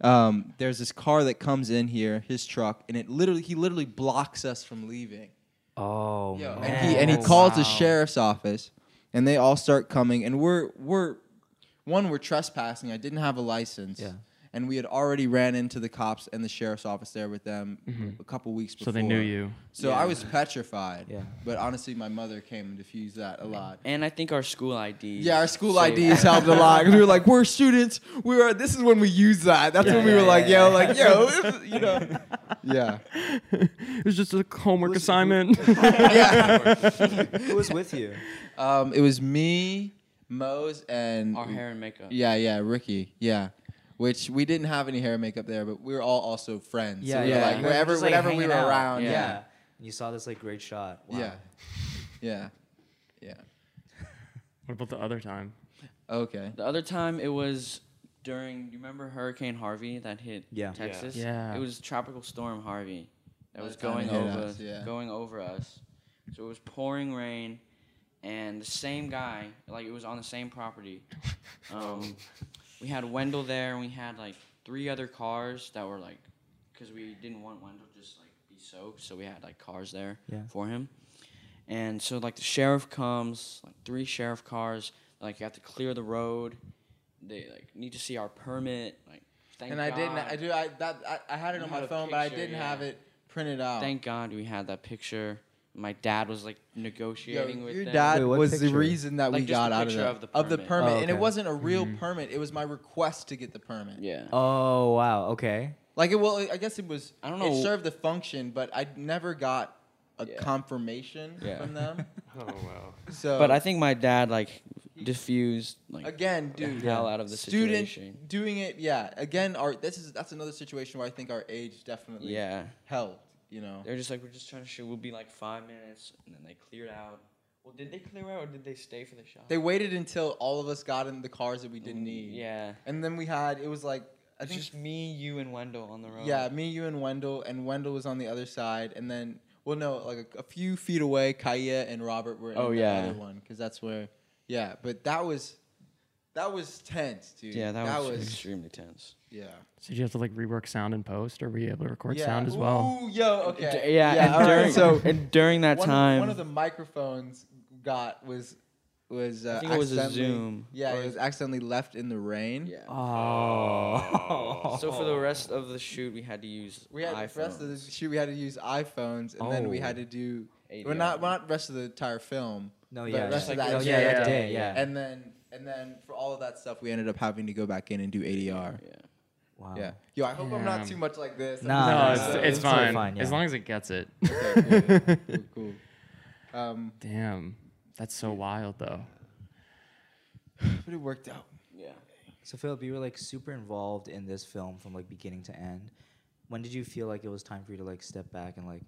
um, there's this car that comes in here, his truck, and it literally he literally blocks us from leaving. Oh Yo, man. and he and he calls the sheriff's office, and they all start coming, and we're we're one we're trespassing. I didn't have a license, Yeah. And we had already ran into the cops and the sheriff's office there with them Mhm. a couple weeks before. So they knew you. So Yeah. I was petrified. Yeah. But honestly, my mother came and diffused that a lot. And I think our school ID. Yeah, our school IDs us. helped a lot because we were like, we're students. We are. This is when we use that. That's Yeah, when we yeah, were like, yeah, yo, yeah. like, yo, this is- you know, yeah, it was just a homework assignment. yeah. Who was with you? Um, it was me, Mose, and Our hair and makeup. Yeah, yeah, Ricky. Yeah. Which we didn't have any hair and makeup there, but we were all also friends. Yeah, so we yeah. were like You wherever, just, like, whenever we were out. around. Yeah. Yeah. And you saw this like great shot. Wow. Yeah. Yeah. Yeah. what about the other time? Okay. The other time it was during. You remember Hurricane Harvey that hit Yeah. Texas? Yeah. It was Tropical Storm Harvey that was going over, us, yeah. going over us. So it was pouring rain, and the same guy, like it was on the same property. Um, we had Wendell there, and we had like three other cars that were like, because we didn't want Wendell just like be soaked, so we had like cars there Yeah. for him. And so like the sheriff comes, like three sheriff cars, like you have to clear the road. They like need to see our permit. Like thank and I didn't. I do. I that I, I had it You on had my a phone, but I didn't yeah. have it printed out. Thank God we had that picture. My dad was like Yo, negotiating with your them. dad Wait, what was the picture? reason that Like, we just got the out of picture the, of the of the permit. permit, Oh, and it okay. wasn't a real Mhm. permit. It was my request to get the permit. Yeah. Oh wow. Okay. Like it. Well, I guess it was. I don't know. It served the function, but I never got a Yeah. confirmation Yeah. from them. Oh wow. So, But I think my dad like diffused like again, the dude, hell out of the student situation. doing it. Yeah. Again, our this is that's another situation where I think our age definitely Yeah. helped. You know. They're just like we're just trying to shoot. We'll be like five minutes, and then they cleared out. Well, did they clear out or did they stay for the shot? They waited until all of us got in the cars that we didn't Mm, need. Yeah. And then we had it was like I It's think just me, you, and Wendell on the road. yeah, me, you, and Wendell, and Wendell was on the other side, and then well, no, like a, a few feet away, Kaya and Robert were in Oh, the yeah. other one because that's where, yeah. But that was that was tense, dude. Yeah, that, was, extremely tense. yeah. So did you have to like rework sound in post, or were you able to record yeah. sound as well? Ooh, yo, okay. D- yeah, and all right, during so and during that one, time, of, one of the microphones got was was uh, I think it was a accidentally- Zoom. Yeah, it was accidentally left in the rain. yeah. Oh. So for the rest of the shoot, we had to use We had iPhones. the rest of the shoot. We had to use iPhones, and then we Oh. had to do. ADR. Well, not not rest of the entire film. No, but yeah. rest yeah. of that oh, day. yeah, that Yeah. day, yeah. And then and then for all of that stuff, we ended up having to go back in and do ADR. Yeah. wow. Yeah. Yo, I hope I'm not too much like this. I'm Nah, no, nah, it's, it's it's totally fine. fine, As long as it gets it. Okay, cool, cool, cool. Um, Damn, that's so wild though. but it worked out. Yeah. So Phillip, you were like super involved in this film from like beginning to end. When did you feel like it was time for you to like step back and like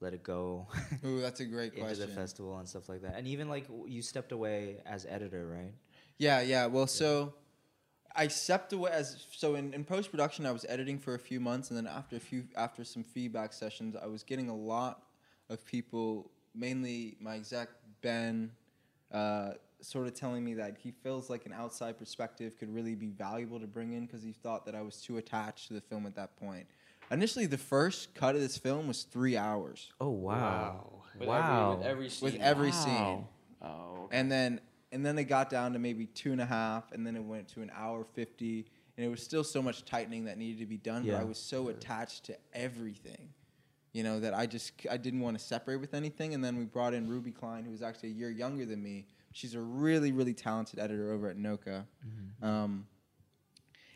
let it go Ooh, that's a great into question. the festival and stuff like that? And even like you stepped away as editor, right? Yeah, yeah. Well, so I stepped away as so in, in post production I was editing for a few months and then after a few after some feedback sessions I was getting a lot of people, mainly my exec Ben, uh, sort of telling me that he feels like an outside perspective could really be valuable to bring in because he thought that I was too attached to the film at that point. Initially, the first cut of this film was three hours, Oh wow! With Wow. Every, with every scene. with every scene. Oh. okay. and then and then it got down to maybe two and a half, and then it went to an hour fifty, and it was still so much tightening that needed to be done. But Yeah. I was so attached to everything, you know, that I just I didn't want to separate with anything. And then we brought in Ruby Klein, who was actually a year younger than me. She's a really really talented editor over at NOCA. Um,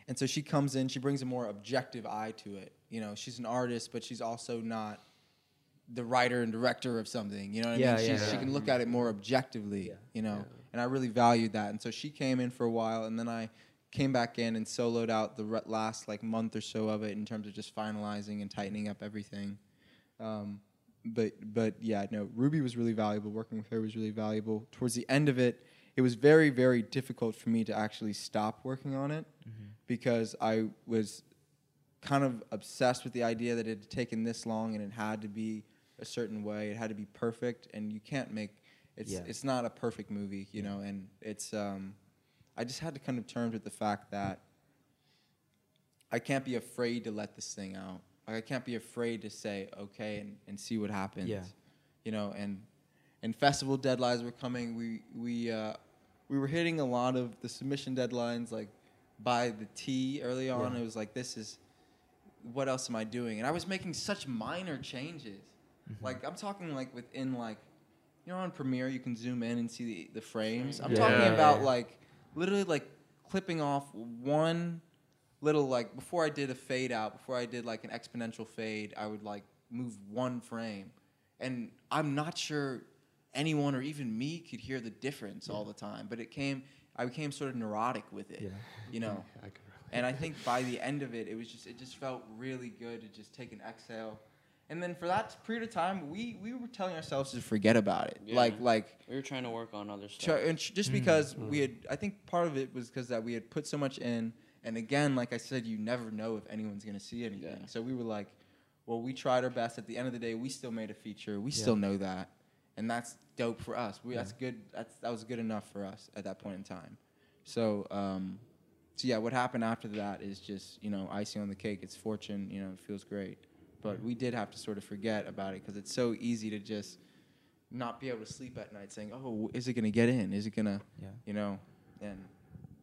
and so she comes in, she brings a more objective eye to it. You know, she's an artist, but she's also not the writer and director of something. You know what Yeah, I mean? yeah, She's, She can look at it more objectively. Yeah. You know, and I really valued that. And so she came in for a while, and then I came back in and soloed out the last like month or so of it in terms of just finalizing and tightening up everything. Um, but but yeah, no, Ruby was really valuable. Working with her was really valuable. Towards the end of it, it was very very difficult for me to actually stop working on it because I was kind of obsessed with the idea that it had taken this long and it had to be a certain way. It had to be perfect, and you can't make it's Yeah. it's not a perfect movie, you know. And it's um, I just had to come to terms with the fact that I can't be afraid to let this thing out. Like I can't be afraid to say okay and, and see what happens. Yeah. You know, and and festival deadlines were coming. We we uh, we were hitting a lot of the submission deadlines like by the T early on. Yeah. It was like this is what else am I doing? And I was making such minor changes. Mm-hmm. Like I'm talking like within like you know on Premiere you can zoom in and see the, the frames. I'm Yeah. talking about like literally like clipping off one little like before I did a fade out, before I did like an exponential fade, I would like move one frame. And I'm not sure anyone or even me could hear the difference all the time, but it came I became sort of neurotic with it. Yeah. You know. And I think by the end of it, it was just it just felt really good to just take an exhale. And then for that period of time, we, we were telling ourselves to forget about it. Yeah. Like like We were trying to work on other Ch- stuff. and ch- just because we had, I think part of it was because that we had put so much in, and again, like I said, you never know if anyone's gonna see anything. Yeah. So we were like, well, we tried our best. At the end of the day, we still made a feature. We Yeah. still know that, and that's dope for us. We Yeah. that's good. That's that was good enough for us at that point in time. So um, so yeah, what happened after that is just you know icing on the cake. It's fortune. You know, it feels great. But we did have to sort of forget about it because it's so easy to just not be able to sleep at night saying, "Oh, is it gonna get in? Is it gonna, Yeah. you know?" And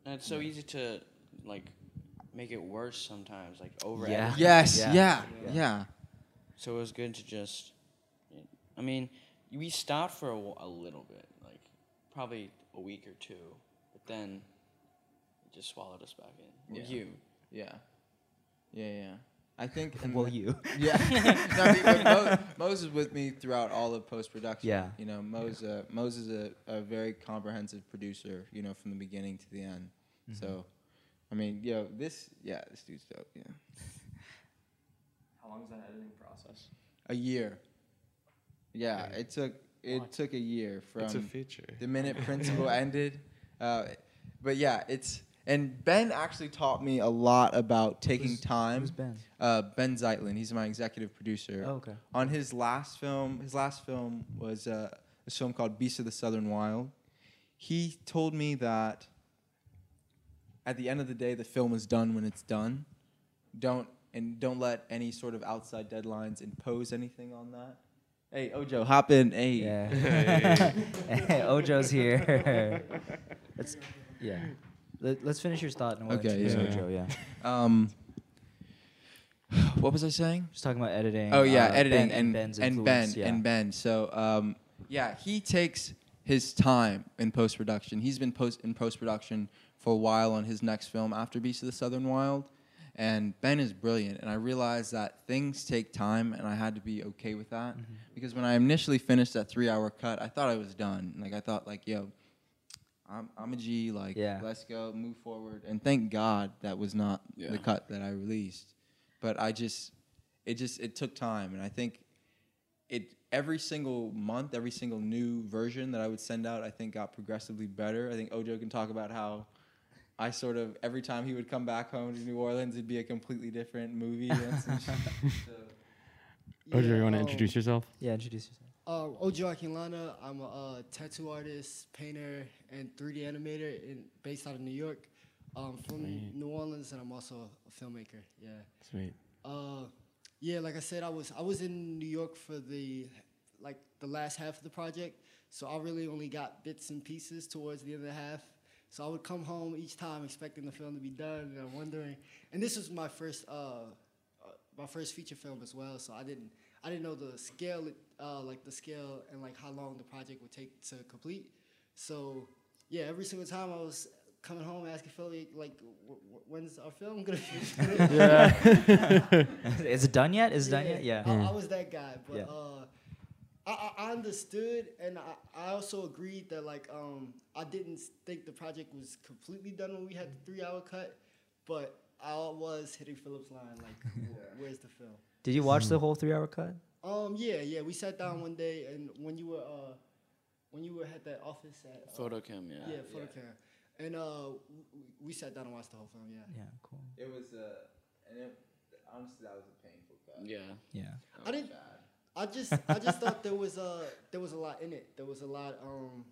and it's so easy to like make it worse sometimes, like over. Yeah. yes, Yeah. yeah, Yeah. yeah, So it was good to just. I mean, we stopped for a, a little bit, like probably a week or two, but then it just swallowed us back in. Or Yeah. You. yeah, yeah, yeah. I think. and well, you. Yeah. no, I mean, Mo, Mose is with me throughout all of post production. Yeah. You know, Mose, uh, Mose is a, a very comprehensive producer. You know, from the beginning to the end. Mm-hmm. So, I mean, yo, this, yeah, this dude's dope. Yeah. How long is that editing process? A year. Yeah, Okay. it took it What? took a year from it's a feature. the minute principal ended. Uh, but yeah, it's and Ben actually taught me a lot about taking Who's- time. Who's Ben? Uh, ben Zeitlin, he's my executive producer. Oh, okay. On his last film, his last film was uh, a film called Beast of the Southern Wild. He told me that at the end of the day, the film is done when it's done. Don't and don't let any sort of outside deadlines impose anything on that. Hey, Ojo, hop in. Hey. Yeah. hey, Ojo's here. Let's, yeah. Let, us finish your thought and we'll Okay, yeah. Ojo. Yeah. Um, what was I saying? Just talking about editing. Oh yeah, uh, editing Ben and Ben's and Ben yeah. and Ben. So um, yeah, he takes his time in post production. He's been post in post production for a while on his next film after Beast of the Southern Wild, and Ben is brilliant. And I realized that things take time, and I had to be okay with that Mm-hmm. because when I initially finished that three hour cut, I thought I was done. Like I thought, like yo. I'm, I'm a G, like, Yeah. let's go, move forward. And thank God that was not Yeah. the cut that I released. But I just, it just, it took time. And I think it, every single month, every single new version that I would send out, I think got progressively better. I think Ojo can talk about how I sort of, every time he would come back home to New Orleans, it'd be a completely different movie. and some shit. So, Ojo, you want to um, introduce yourself? Yeah, introduce yourself. Um, Ojo Akinlana. I'm a uh, tattoo artist, painter, and 3D animator in, based out of New York. Um, from Sweet. New Orleans, and I'm also a filmmaker. Yeah. Sweet. Uh, yeah, like I said, I was I was in New York for the like the last half of the project, so I really only got bits and pieces towards the end of the half. So I would come home each time expecting the film to be done, and I'm wondering. And this was my first uh, uh, my first feature film as well, so I didn't I didn't know the scale, uh, like the scale and like how long the project would take to complete. So yeah, every single time I was coming home asking Philly like, w- w- when's our film gonna be? Is it done yet? Is it done yet? Yeah. I, I was that guy, but Yeah. uh, I, I I understood, and I, I also agreed that like um I didn't think the project was completely done when we had the three hour cut, but I was hitting Phillips line like, "Wh- "Where's the film?" Did you watch the whole three-hour cut? Um yeah yeah we sat down one day and when you were uh when you were at that office at uh, Photocam, yeah. yeah photocam and uh w- w- we sat down and watched the whole film yeah. Yeah, cool. It was uh, and it, honestly, that was a painful cut. Yeah. Yeah. That I didn't- bad. I just I just thought there was uh there was a lot in it. There was a lot um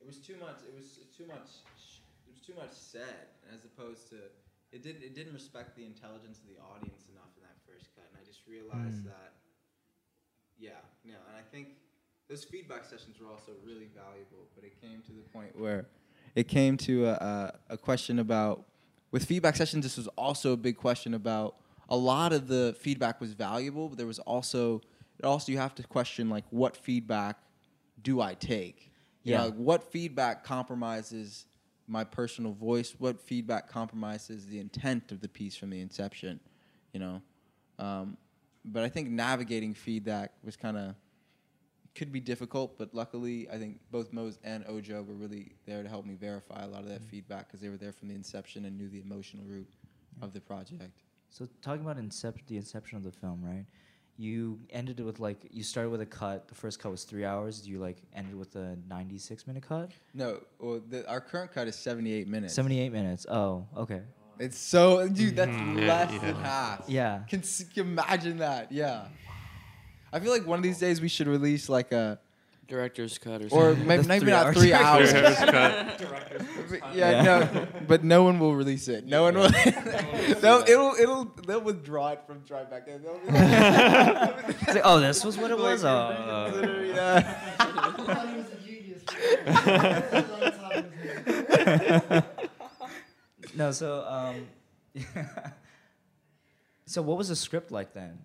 It was too much. It was too much. It was too much said, as opposed to it didn't. It didn't respect the intelligence of the audience enough in that first cut, and I just realized Mm. that. Yeah, no, and I think those feedback sessions were also really valuable, but it came to the point where it came to a, a, a question about with feedback sessions. This was also a big question about a lot of the feedback was valuable, but there was also it also you have to question like what feedback do I take? You know, Yeah. like, what feedback compromises my personal voice? What feedback compromises the intent of the piece from the inception? You know, um, but I think navigating feedback was kind of could be difficult. But luckily, I think both Mose and Ojo were really there to help me verify a lot of that feedback because they were there from the inception and knew the emotional root of the project. So talking about incep- the inception of the film, right? You ended with like you started with a cut. The first cut was three hours. You like ended with a ninety-six minute cut. No, well, the, our current cut is 78 minutes. Seventy-eight minutes. Oh, okay. It's so, dude, that's Mhm. Yeah, less yeah. than half. Yeah. Can, can imagine that? Yeah. I feel like one of these days we should release like a, Director's cut or or something. maybe, maybe three not hours. three hours. Director's cut. But yeah, Yeah. no, but no one will release it. No one will. they'll, it'll, it'll, they'll withdraw it from Tribeca. They'll be like, It's like, oh, this was what it was. Oh. yeah. I thought he was a genius. A lot of time was in. no, so um, so what was the script like then,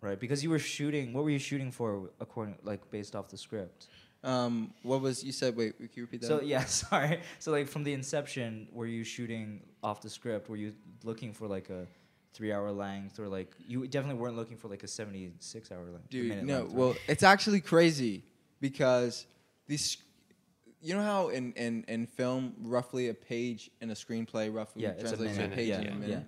right? Because you were shooting. What were you shooting for, according like based off the script? Um, what was you said? Wait, can you repeat that? So yeah, sorry. So like from the inception, were you shooting off the script? Were you looking for like a three-hour length, or like you definitely weren't looking for like a seventy-six hour length? Dude, no. length, Well, right? it's actually crazy because these. You know how in, in, in film, roughly a page in a screenplay roughly Yeah, a translates to a page Yeah, in a minute?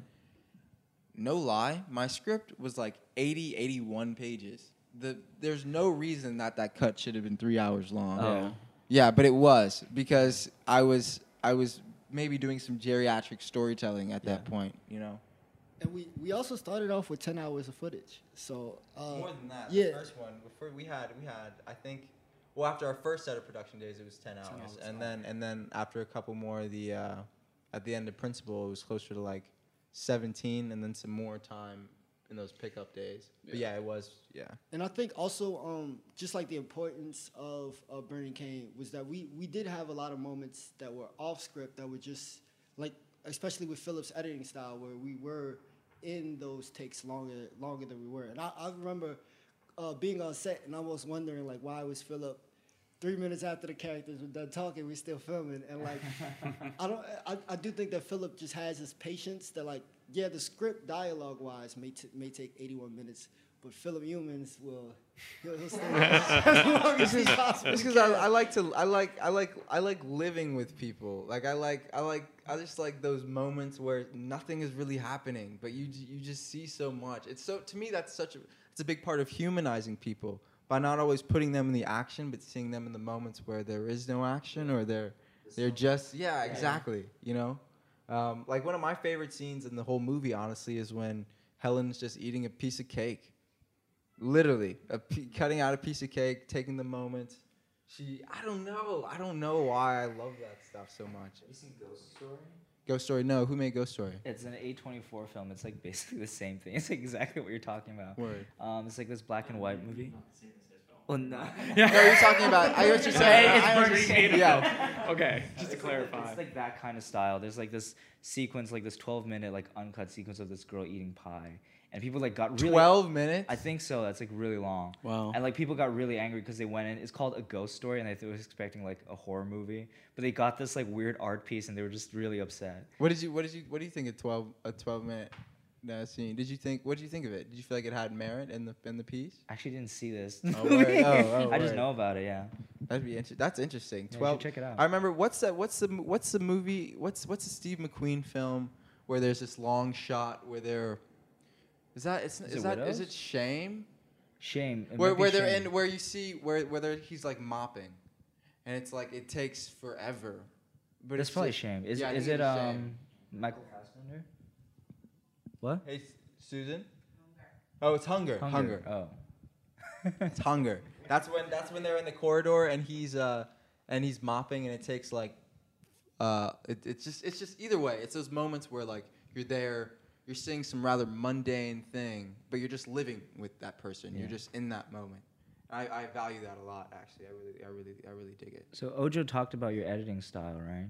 No lie, my script was like 80, 81 pages. The, there's no reason that that cut should have been three hours long. Oh. Yeah, but it was because I was I was maybe doing some geriatric storytelling at that point. You know. And we, we also started off with ten hours of footage. So uh, More than that. yeah. The first one, before we had we had I think well after our first set of production days it was ten hours, hours, and then and then after a couple more the uh, at the end of principal it was closer to like seventeen, and then some more time in those pickup days. But yeah, it was yeah. And I think also, um, just like the importance of uh, Burning Cane was that we we did have a lot of moments that were off script that were just like, especially with Phillips' editing style, where we were in those takes longer longer than we were. And I, I remember uh, being on set and I was wondering like, why was Phillip three minutes after the characters were done talking, we're still filming? And like, I don't, I, I do think that Phillip just has this patience that like, yeah, the script dialogue wise may t- may take 81 minutes. But Phillip Youmans will he'll, he'll stay as long as he possibly It's because I. I like to I like I like I like living with people. Like I like I like I just like those moments where nothing is really happening, but you you just see so much. It's so to me that's such a it's a big part of humanizing people by not always putting them in the action, but seeing them in the moments where there is no action or they're they're just yeah exactly you know. Um, like one of my favorite scenes in the whole movie, honestly, is when Helen's just eating a piece of cake literally a p- cutting out a piece of cake taking the moment she i don't know i don't know why i love that stuff so much You seen Ghost Story? ghost story no who made ghost story It's an A24 film. It's like basically the same thing. It's exactly what you're talking about. Word. Um, it's like this black and white movie. Well, no. no you're talking about i hear what you're saying Hey, it's I Burning understand. Cane. yeah Okay, just to It's like- clarify. It's like that kind of style. There's like this sequence, like this 12 minute, like uncut sequence of this girl eating pie, and people like got really. 12 minutes I think so. That's like really long. Wow. And like people got really angry because they went in. It's called a ghost story, and they th- was expecting like a horror movie, but they got this like weird art piece, and they were just really upset. what did you what did you what do you think of 12 a 12 minute that scene. Did you think? What did you think of it? Did you feel like it had merit in the in the piece? I actually didn't see this. Oh, word. Oh, oh, I just word. know about it. Yeah. That'd be inter- That's interesting. Yeah, Twelve. check it out. I remember. What's that? What's the What's the movie? What's What's the Steve McQueen film where there's this long shot where they're. Is that it's, Is is, it that is Widows? it shame? Shame. It where where they're shame. in where you see where where he's like mopping, and it's like it takes forever. But That's it's probably just- shame. Is Yeah, is it um Michael? What? Hey, S- Susan. Oh, it's hunger. Hunger. Oh. It's hunger. That's when that's when they're in the corridor and he's uh and he's mopping and it takes like uh it, it's just it's just either way it's those moments where like you're there you're seeing some rather mundane thing but you're just living with that person you're just in that moment. I, I value that a lot actually. I really I really I really dig it. So Ojo talked about your editing style, right?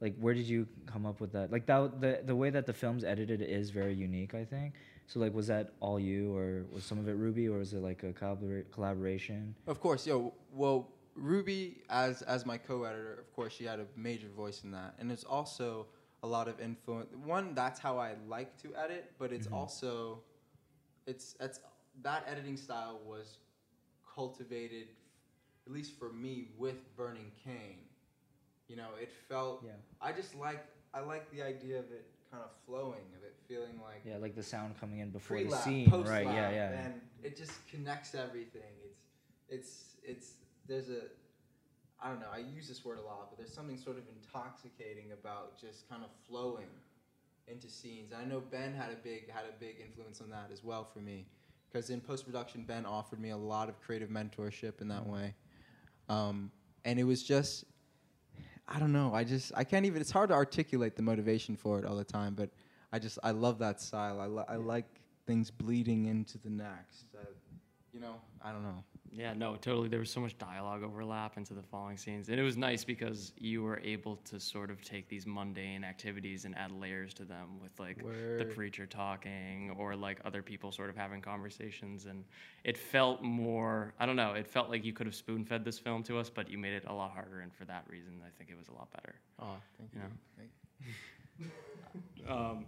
Like, where did you come up with that? Like that, the the way that the film's edited is very unique, I think. So like, was that all you, or was some of it Ruby, or was it like a collabora- collaboration? Of course, yo. Well, Ruby, as as my co-editor, of course, she had a major voice in that, and it's also a lot of influence. One, that's how I like to edit, but it's Mhm. also, it's it's that editing style was cultivated, at least for me, with Burning Cane. You know, it felt. Yeah. I just like I like the idea of it kind of flowing, of it feeling like Yeah, like the sound coming in before the scene, right? Yeah, yeah. And it just connects everything. It's it's it's there's a I don't know, I use this word a lot, but there's something sort of intoxicating about just kind of flowing into scenes. And I know Ben had a big had a big influence on that as well for me. Because in post production Ben offered me a lot of creative mentorship in that way. Um, and it was just I don't know. I just I can't even. It's hard to articulate the motivation for it all the time, but I just I love that style. I, li- I like things bleeding into the next. Uh, you know, I don't know. Yeah, no, totally. There was so much dialogue overlap into the following scenes, and it was nice because you were able to sort of take these mundane activities and add layers to them with like the Word. preacher talking or like other people sort of having conversations, and it felt more. I don't know. It felt like you could have spoon fed this film to us, but you made it a lot harder, and for that reason, I think it was a lot better. Oh, thank you. You know. Um,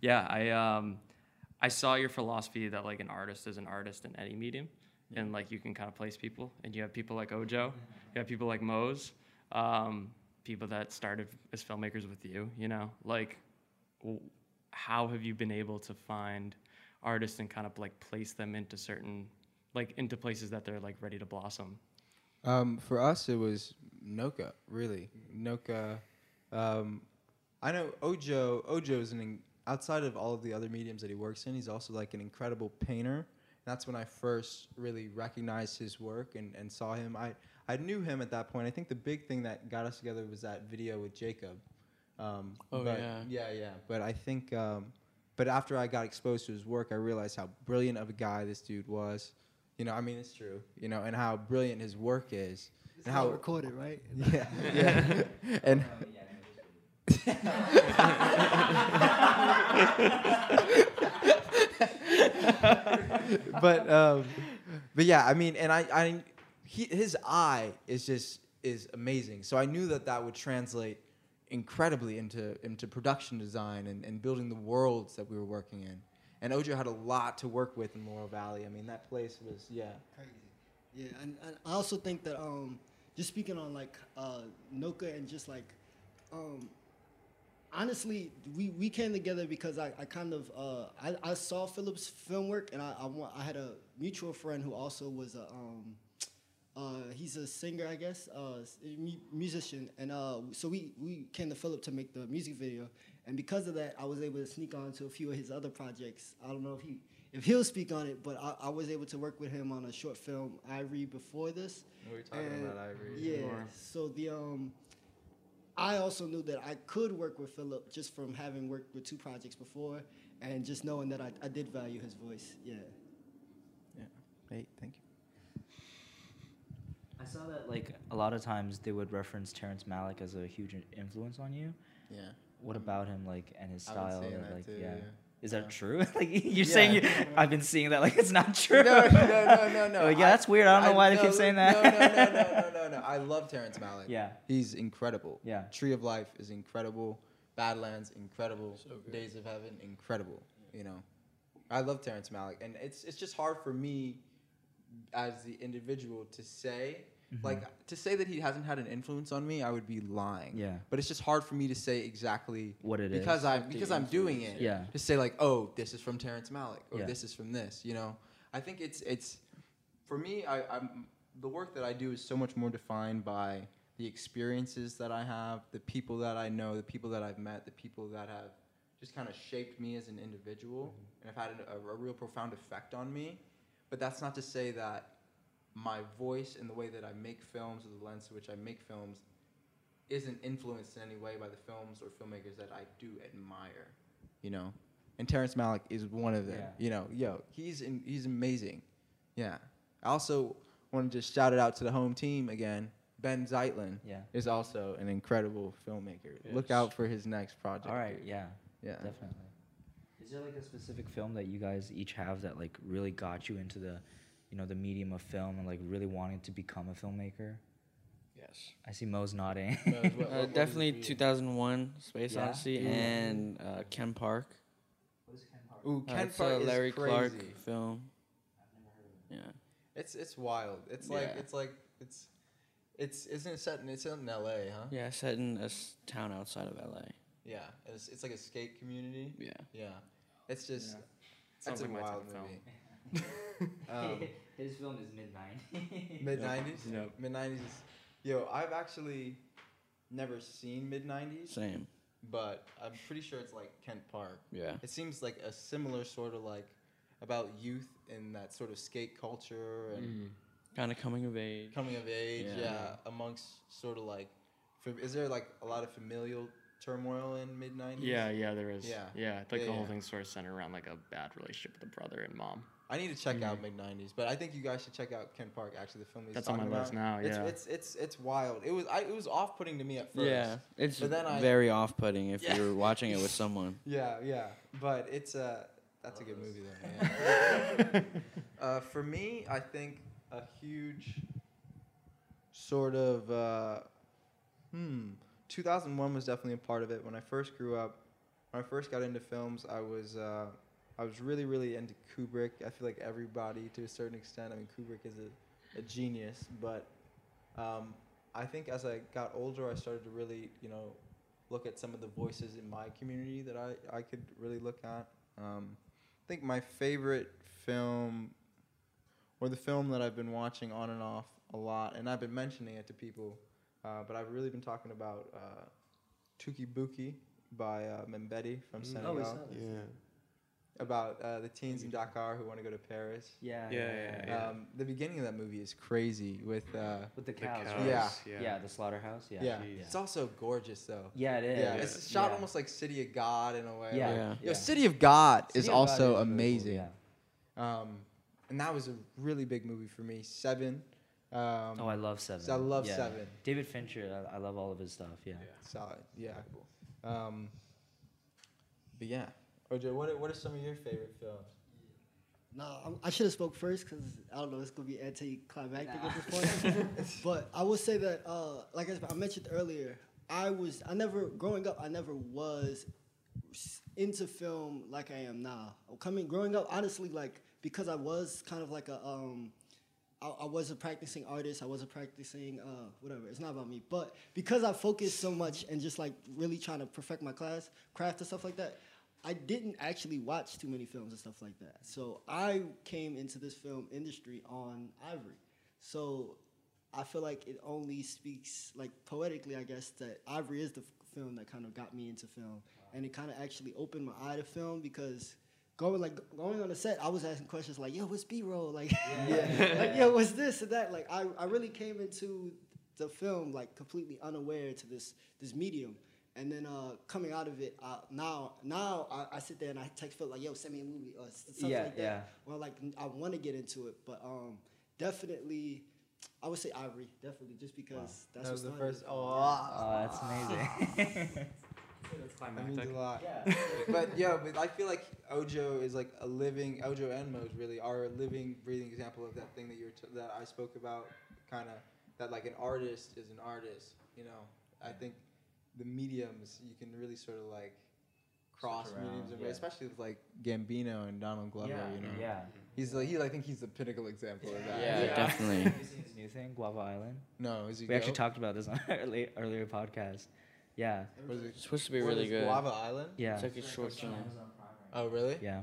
yeah, I um, I saw your philosophy that like an artist is an artist in any medium, and like you can kind of place people, and you have people like Ojo, you have people like Mose, um, people that started as filmmakers with you. You know, like w- how have you been able to find artists and kind of like place them into certain like into places that they're like ready to blossom? Um, for us, it was NOCA. Really, NOCA. Um, I know Ojo. Ojo is an in, outside of all of the other mediums that he works in. He's also like an incredible painter. That's when I first really recognized his work and, and saw him. I I knew him at that point. I think the big thing that got us together was that video with Jacob. Um, Oh, but yeah. yeah, yeah. But I think. Um, but after I got exposed to his work, I realized how brilliant of a guy this dude was. You know, I mean, it's true. You know, and how brilliant his work is, It's and how recorded, right? yeah, yeah, and but um, but yeah, I mean, and I, I, he, his eye is just is amazing. So I knew that that would translate incredibly into into production design and, and building the worlds that we were working in. And Ojo had a lot to work with in Laurel Valley. I mean, that place was yeah. Crazy. Yeah, and, and I also think that um, just speaking on like uh, NOCA and just like um, honestly, we, we came together because I, I kind of uh, I, I saw Phillip's film work and I I, want, I had a mutual friend who also was a um, uh, he's a singer I guess uh, musician and uh, so we we came to Phillip to make the music video and because of that I was able to sneak on to a few of his other projects. I don't know if he if he'll speak on it, but I, I was able to work with him on a short film Ivory before this. We were talking And- about Ivory. Yeah. before. So the um, I also knew that I could work with Phillip just from having worked with two projects before, and just knowing that I, I did value his voice. Yeah. Yeah. Hey, thank you. I saw that like a lot of times they would reference Terrence Malick as a huge influence on you. Yeah. What mm-hmm. about him, like, and his I've been style? seeing that, that like, too, yeah. yeah. Is that Yeah. true? like you're saying, you, Yeah. I've been seeing that. Like it's not true. No, no, no, no, no. Like, yeah, that's weird. I don't know why they keep saying that. No, no, no, no, no, no, no. I love Terrence Malick. Yeah. He's incredible. Yeah. Tree of Life is incredible. Badlands, incredible. Days of Heaven, incredible. You know, I love Terrence Malick, and it's it's just hard for me as the individual to say. Mm-hmm. Like to say that he hasn't had an influence on me, I would be lying. Yeah. But it's just hard for me to say exactly What it is. because I'm Like because I'm doing it. Yeah. To say like, oh, this is from Terrence Malick, or Yeah. this is from this. You know, I think it's it's for me. I, I'm the work that I do is so much more defined by the experiences that I have, the people that I know, the people that I've met, the people that have just kind of shaped me as an individual and have had a, a real profound effect on me. But that's not to say that my voice and the way that I make films or the lens to which I make films isn't influenced in any way by the films or filmmakers that I do admire, you know. And Terrence Malick is one of them. Yeah. You know, yo, he's in, he's amazing. Yeah. I also want to just shout it out to the home team again. Ben Zeitlin Yeah. is also an incredible filmmaker. Look out for his next project. All right. Yeah. Yeah. Definitely. Is there like a specific film that you guys each have that like really got you into the, you know, the medium of film and like really wanting to become a filmmaker? Yes. I see Mo's nodding. Mose, what- Uh, what- what definitely is it for you? 2001 Space Yeah? Odyssey Yeah. and uh, Ken Park. Ooh, Uh, Ken it's Park a is Larry crazy. Clark film. Yeah. It's it's wild. It's like it's like it's it's isn't it set in it's set in L.A. Huh? Yeah, set in a s- town outside of LA. Yeah. It's, it's like a skate community. Yeah. Yeah. It's just Yeah. that's Sounds a like my type wild of film. Movie. um, His film is mid '90s. mid nineties. Yep. Mid nineties. Yo, I've actually never seen mid nineties, Same. but I'm pretty sure it's like Ken Park. Yeah. It seems like a similar sort of like about youth and that sort of skate culture and Mm. Kind of coming of age. coming of age. Yeah. Yeah. amongst sort of like, fam- is there like a lot of familial turmoil in mid nineties? Yeah, yeah, there is. Yeah. yeah. Like Yeah, the whole yeah. thing's sort of centered around like a bad relationship with a brother and mom. I need to check out Mhm. mid nineties, but I think you guys should check out Ken Park. Actually, the film he's That's on talking my list now, It's, yeah. it's it's it's wild. It was I, it was off putting to me at first. Yeah, it's But then I- very off-putting if Yeah. you're watching it with someone. Yeah, yeah, but it's uh that's a good movie though. Yeah. uh, for me, I think a huge sort of uh, hmm. 2001 was definitely a part of it. When I first grew up, when I first got into films, I was uh, I was really really into Kubrick. I feel like everybody to a certain extent. I mean, Kubrick is a, a genius, but um, I think as I got older, I started to really you know look at some of the voices in my community that I, I could really look at. Um, I think my favorite film, or the film that I've been watching on and off a lot, and I've been mentioning it to people, uh, but I've really been talking about uh, Touki Bouki by uh, Mambéty from Senegal. yeah. About uh, the teens in Dakar who want to go to Paris. Yeah. Yeah, yeah, yeah. Um, the beginning of that movie is crazy with. Uh, With the The cows. cows. Yeah. yeah. yeah. the slaughterhouse. Yeah. yeah, Yeah. it's also gorgeous though. Yeah, it is. Yeah, it's shot Yeah. almost like City of God in a way. Yeah. like- Yeah. Yo, City of God City is of God also really cool, amazing. yeah. Um, and that was a really big movie for me. Seven. Um, Oh, I love Seven. I love Yeah. Seven. David Fincher. I, I love all of his stuff. Yeah. Solid. Yeah. Um, but yeah. OJ, what are, what are some of your favorite films? Nah, I'm, I should have spoke first because I don't know. It's gonna be anticlimactic at this point. but I will say that, uh, like I, I mentioned earlier, I was I never growing up. I never was into film like I am now. Coming growing up, honestly, like because I was kind of like a um, I, I was a practicing artist. I was a practicing uh, whatever. It's not about me, but because I focused so much and just like really trying to perfect my class, craft and stuff like that, I didn't actually watch too many films and stuff like that. So I came into this film industry on Ivory. So I feel like it only speaks like poetically, I guess, that Ivory is the f- film that kind of got me into film, and it kind of actually opened my eye to film because going like going on the set, I was asking questions like, "Yo, what's B-roll?" Like, like, "Yo, what's this and that?" Like, I, I really came into the film like completely unaware to this this medium. And then uh, coming out of it, uh, now now I, I sit there and I text Phil like, "Yo, send me a movie or s- something Yeah, like that." yeah. Well, like I want to get into it, but um, definitely, I would say Ivory, definitely, just because that's that was the what started first. it. Oh, Oh, that's amazing. That's that means a lot. yeah. but yeah, but I feel like Ojo is like a living Ojo and Mose really are a living, breathing example of that thing that you're t- that I spoke about, kind of that like an artist is an artist. You know, I think the mediums you can really sort of like cross around, mediums, of yeah. especially with like Gambino and Donald Glover. yeah, You know, yeah. he's like he. I think he's the pinnacle example of that. Yeah, definitely. Have you seen his new thing, Guava Island? No, is he? We actually talked about this on our early, earlier podcast. Yeah, What is it? It's supposed to be really good. Guava Island. yeah, It's like a short film. Oh really? yeah.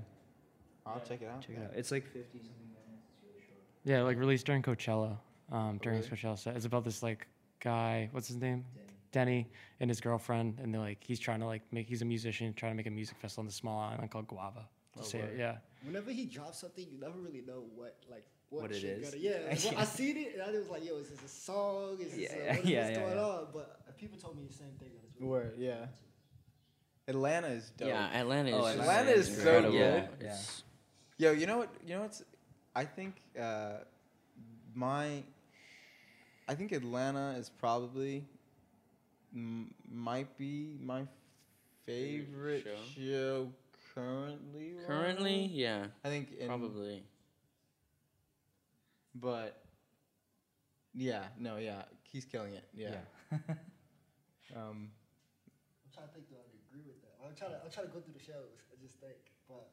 I'll check it out. Check it out. It's like fifty something minutes. It's really short. Yeah, like released during Coachella. Um, during really? Coachella set. It's about this like guy. What's his name? Denny and his girlfriend, and they're like he's trying to like make. He's a musician trying to make a music festival on the small island called Guava. To Oh, say it, yeah. Whenever he drops something, you never really know what like what, What it shit is. Gonna, yeah, like, well, I seen it and I was like, yo, is this a song? Is this a, what is yeah, what's yeah, going yeah. on? But uh, people told me the same thing. That really Word, yeah. Atlanta is dope. Yeah, Atlanta is. Oh, just Atlanta is so incredible. good. Yeah. Yo, you know what? You know what's? I think uh, my. I think Atlanta is probably m- might be my favorite show? show, currently. Currently, running. yeah, I think in, probably. but yeah, no, yeah, he's killing it. Yeah. um, I'm trying to think. Do I agree with that? I'm trying to. I'm trying to go through the shows. I just think, but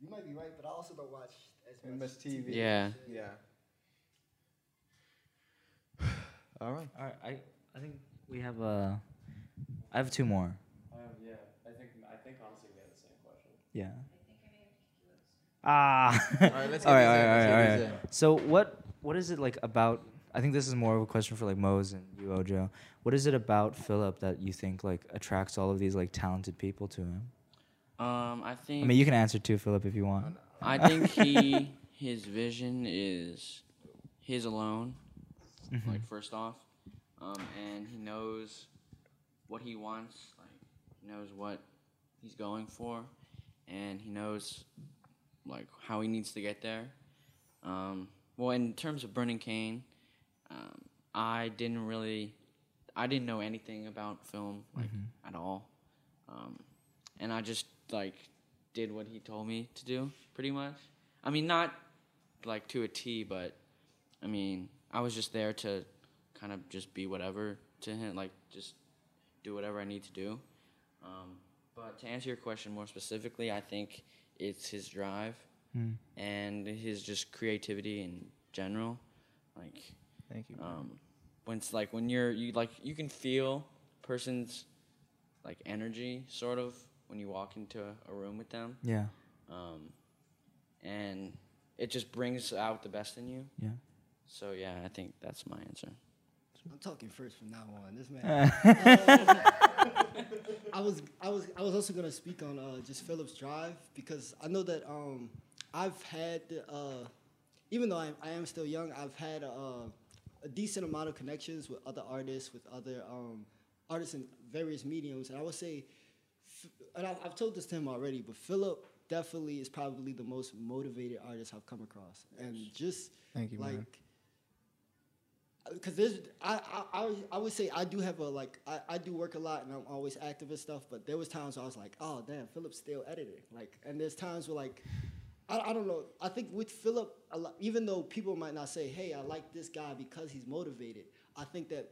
you might be right. But I also don't watch as And much much TV. Yeah. yeah. All right. All right, I I think we have uh, I have two more. Um, yeah, I think I think honestly we had the same question. Yeah. Ah. All right, let's all get right, all these in, right, let's all right, get all these right. So what what is it like about? I think this is more of a question for like Mose and you, Ojo. What is it about Phillip that you think like attracts all of these like talented people to him? Um, I think. I mean, you can answer too, Phillip, if you want. I think he his vision is his alone. Mhm. Like first off, um, and he knows what he wants. Like he knows what he's going for, and he knows like how he needs to get there. Um, well, in terms of Burning Cane, um, I didn't really, I didn't know anything about film like at all, um, and I just like did what he told me to do, pretty much. I mean, not like to a T, but I mean, I was just there to kind of just be whatever to him, like just do whatever I need to do. Um, but to answer your question more specifically, I think it's his drive Mm. and his just creativity in general. Like, Thank you. um, when it's like when you're you like you can feel person's like energy sort of when you walk into a, a room with them, Yeah. um, and it just brings out the best in you. Yeah. So yeah, I think that's my answer. I'm talking first from now on. This man. I was I was I was also gonna speak on uh, just Phillip's Drive because I know that um, I've had uh, even though I, I am still young, I've had uh, a decent amount of connections with other artists, with other um, artists in various mediums, and I would say, and I've, I've told this to him already, but Phillip definitely is probably the most motivated artist I've come across, and just Thank you, like man. Because there's I, I I would say I do have a like I, I do work a lot and I'm always active and stuff, but there was times I was like, oh damn, Phillip's still editing. Like, and there's times where like I, I don't know. I think with Phillip, lot, even though people might not say, hey, I like this guy because he's motivated, I think that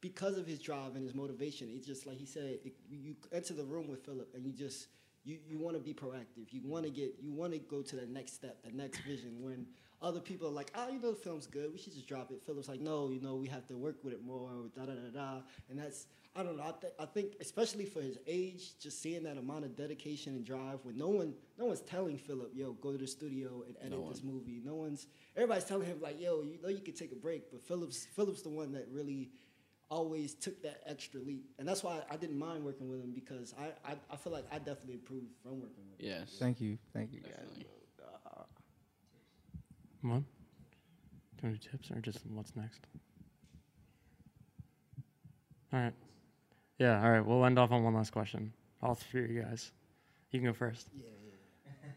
because of his drive and his motivation, it's just like he said, it, you enter the room with Phillip and you just you, you want to be proactive. You want to get you want to go to the next step, the next vision. When other people are like, oh, you know, the film's good. We should just drop it. Phillip's like, no, you know, we have to work with it more. Da da da da. And that's I don't know. I, th- I think especially for his age, just seeing that amount of dedication and drive when no one no one's telling Phillip, yo, go to the studio and edit No this movie. No one's everybody's telling him like, yo, you know you could take a break, but Phillip's Phillip's the one that really always took that extra leap, and that's why I didn't mind working with him because I I, I feel like I definitely improved from working with him. Yes. Thank you. Thank you, guys. Definitely. What? Do you want to do tips or just what's next? All right. Yeah, all right. We'll end off on one last question. All three of you guys. You can go first. Yeah, yeah.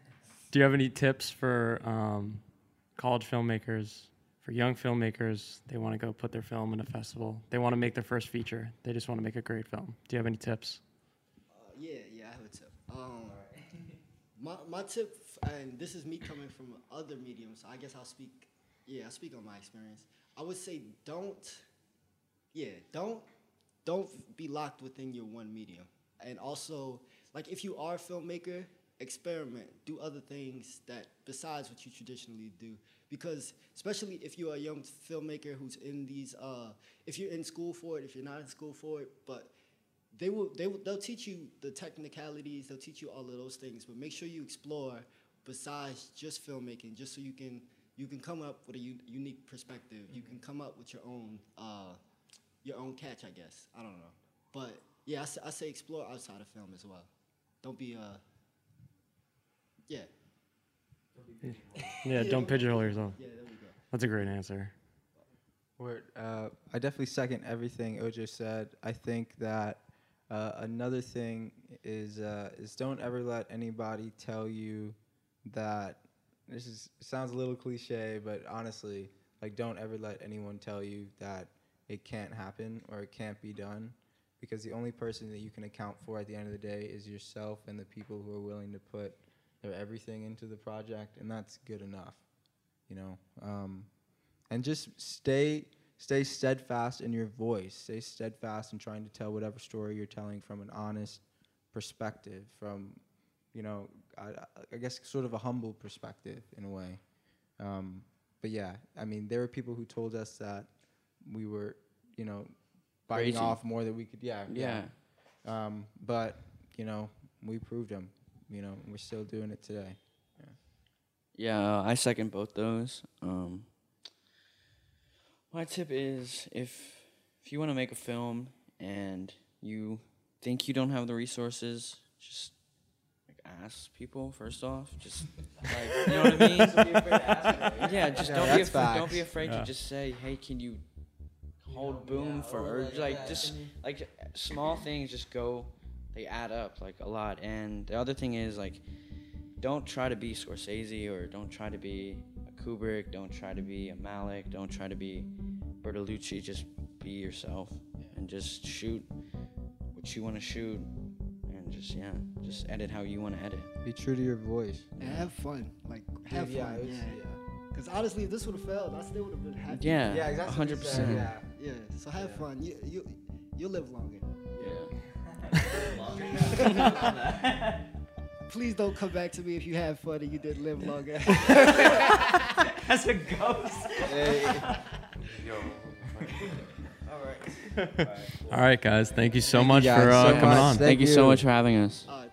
Do you have any tips for um, college filmmakers, for young filmmakers? They want to go put their film in a festival. They want to make their first feature. They just want to make a great film. Do you have any tips? Uh, yeah, yeah, I have a tip. Um, my, my tip, and this is me coming from other mediums, so I guess I'll speak, yeah, I'll speak on my experience. I would say don't, yeah, don't, don't be locked within your one medium. And also, like if you are a filmmaker, experiment, do other things that besides what you traditionally do. Because especially if you're a young filmmaker who's in these, uh, if you're in school for it, if you're not in school for it, but they will they will they'll teach you the technicalities they'll teach you all of those things but make sure you explore besides just filmmaking just so you can you can come up with a unique perspective. You can come up with your own uh, your own catch i guess. I don't know. But yeah I, I say explore outside of film as well. Don't be uh yeah Yeah, don't pigeonhole yourself. yeah there we go That's a great answer. Word. Uh, I definitely second everything Ojo said. I think that uh, another thing is uh, is don't ever let anybody tell you that this is sounds a little cliche, but honestly, like don't ever let anyone tell you that it can't happen or it can't be done, because the only person that you can account for at the end of the day is yourself and the people who are willing to put their everything into the project, and that's good enough, you know. Um, and just stay stay steadfast in your voice. Stay steadfast in trying to tell whatever story you're telling from an honest perspective from you know i, I guess sort of a humble perspective in a way. Um, but yeah i mean there were people who told us that we were you know biting off more than we could yeah Yeah. um, but you know we proved them you know we're still doing it today Yeah, I second both those. Um, my tip is if if you want to make a film and you think you don't have the resources, just like ask people first off. Just like you know what I mean? yeah, just Yeah, don't be that's afraid. Don't be afraid Yeah. to just say, "Hey, can you hold boom for?" Or like just like small things just go. They add up like a lot. And the other thing is like don't try to be Scorsese or don't try to be a Kubrick, don't try to be a Malick, don't try to be Bertolucci. Just be yourself and just shoot what you want to shoot, and just yeah, just edit how you want to edit. be true to your voice and have fun like have yeah, fun it was- yeah because honestly if this would have failed i still would have been happy Yeah, Yeah, exactly. hundred percent. Yeah. yeah so have fun you you you'll live longer Yeah. Please don't come back to me if you have fun and you did live longer. As a ghost. All right. All right, guys. Thank you so Thank much guys for uh, so coming much. on. Thank Thank you so much for having us. All right.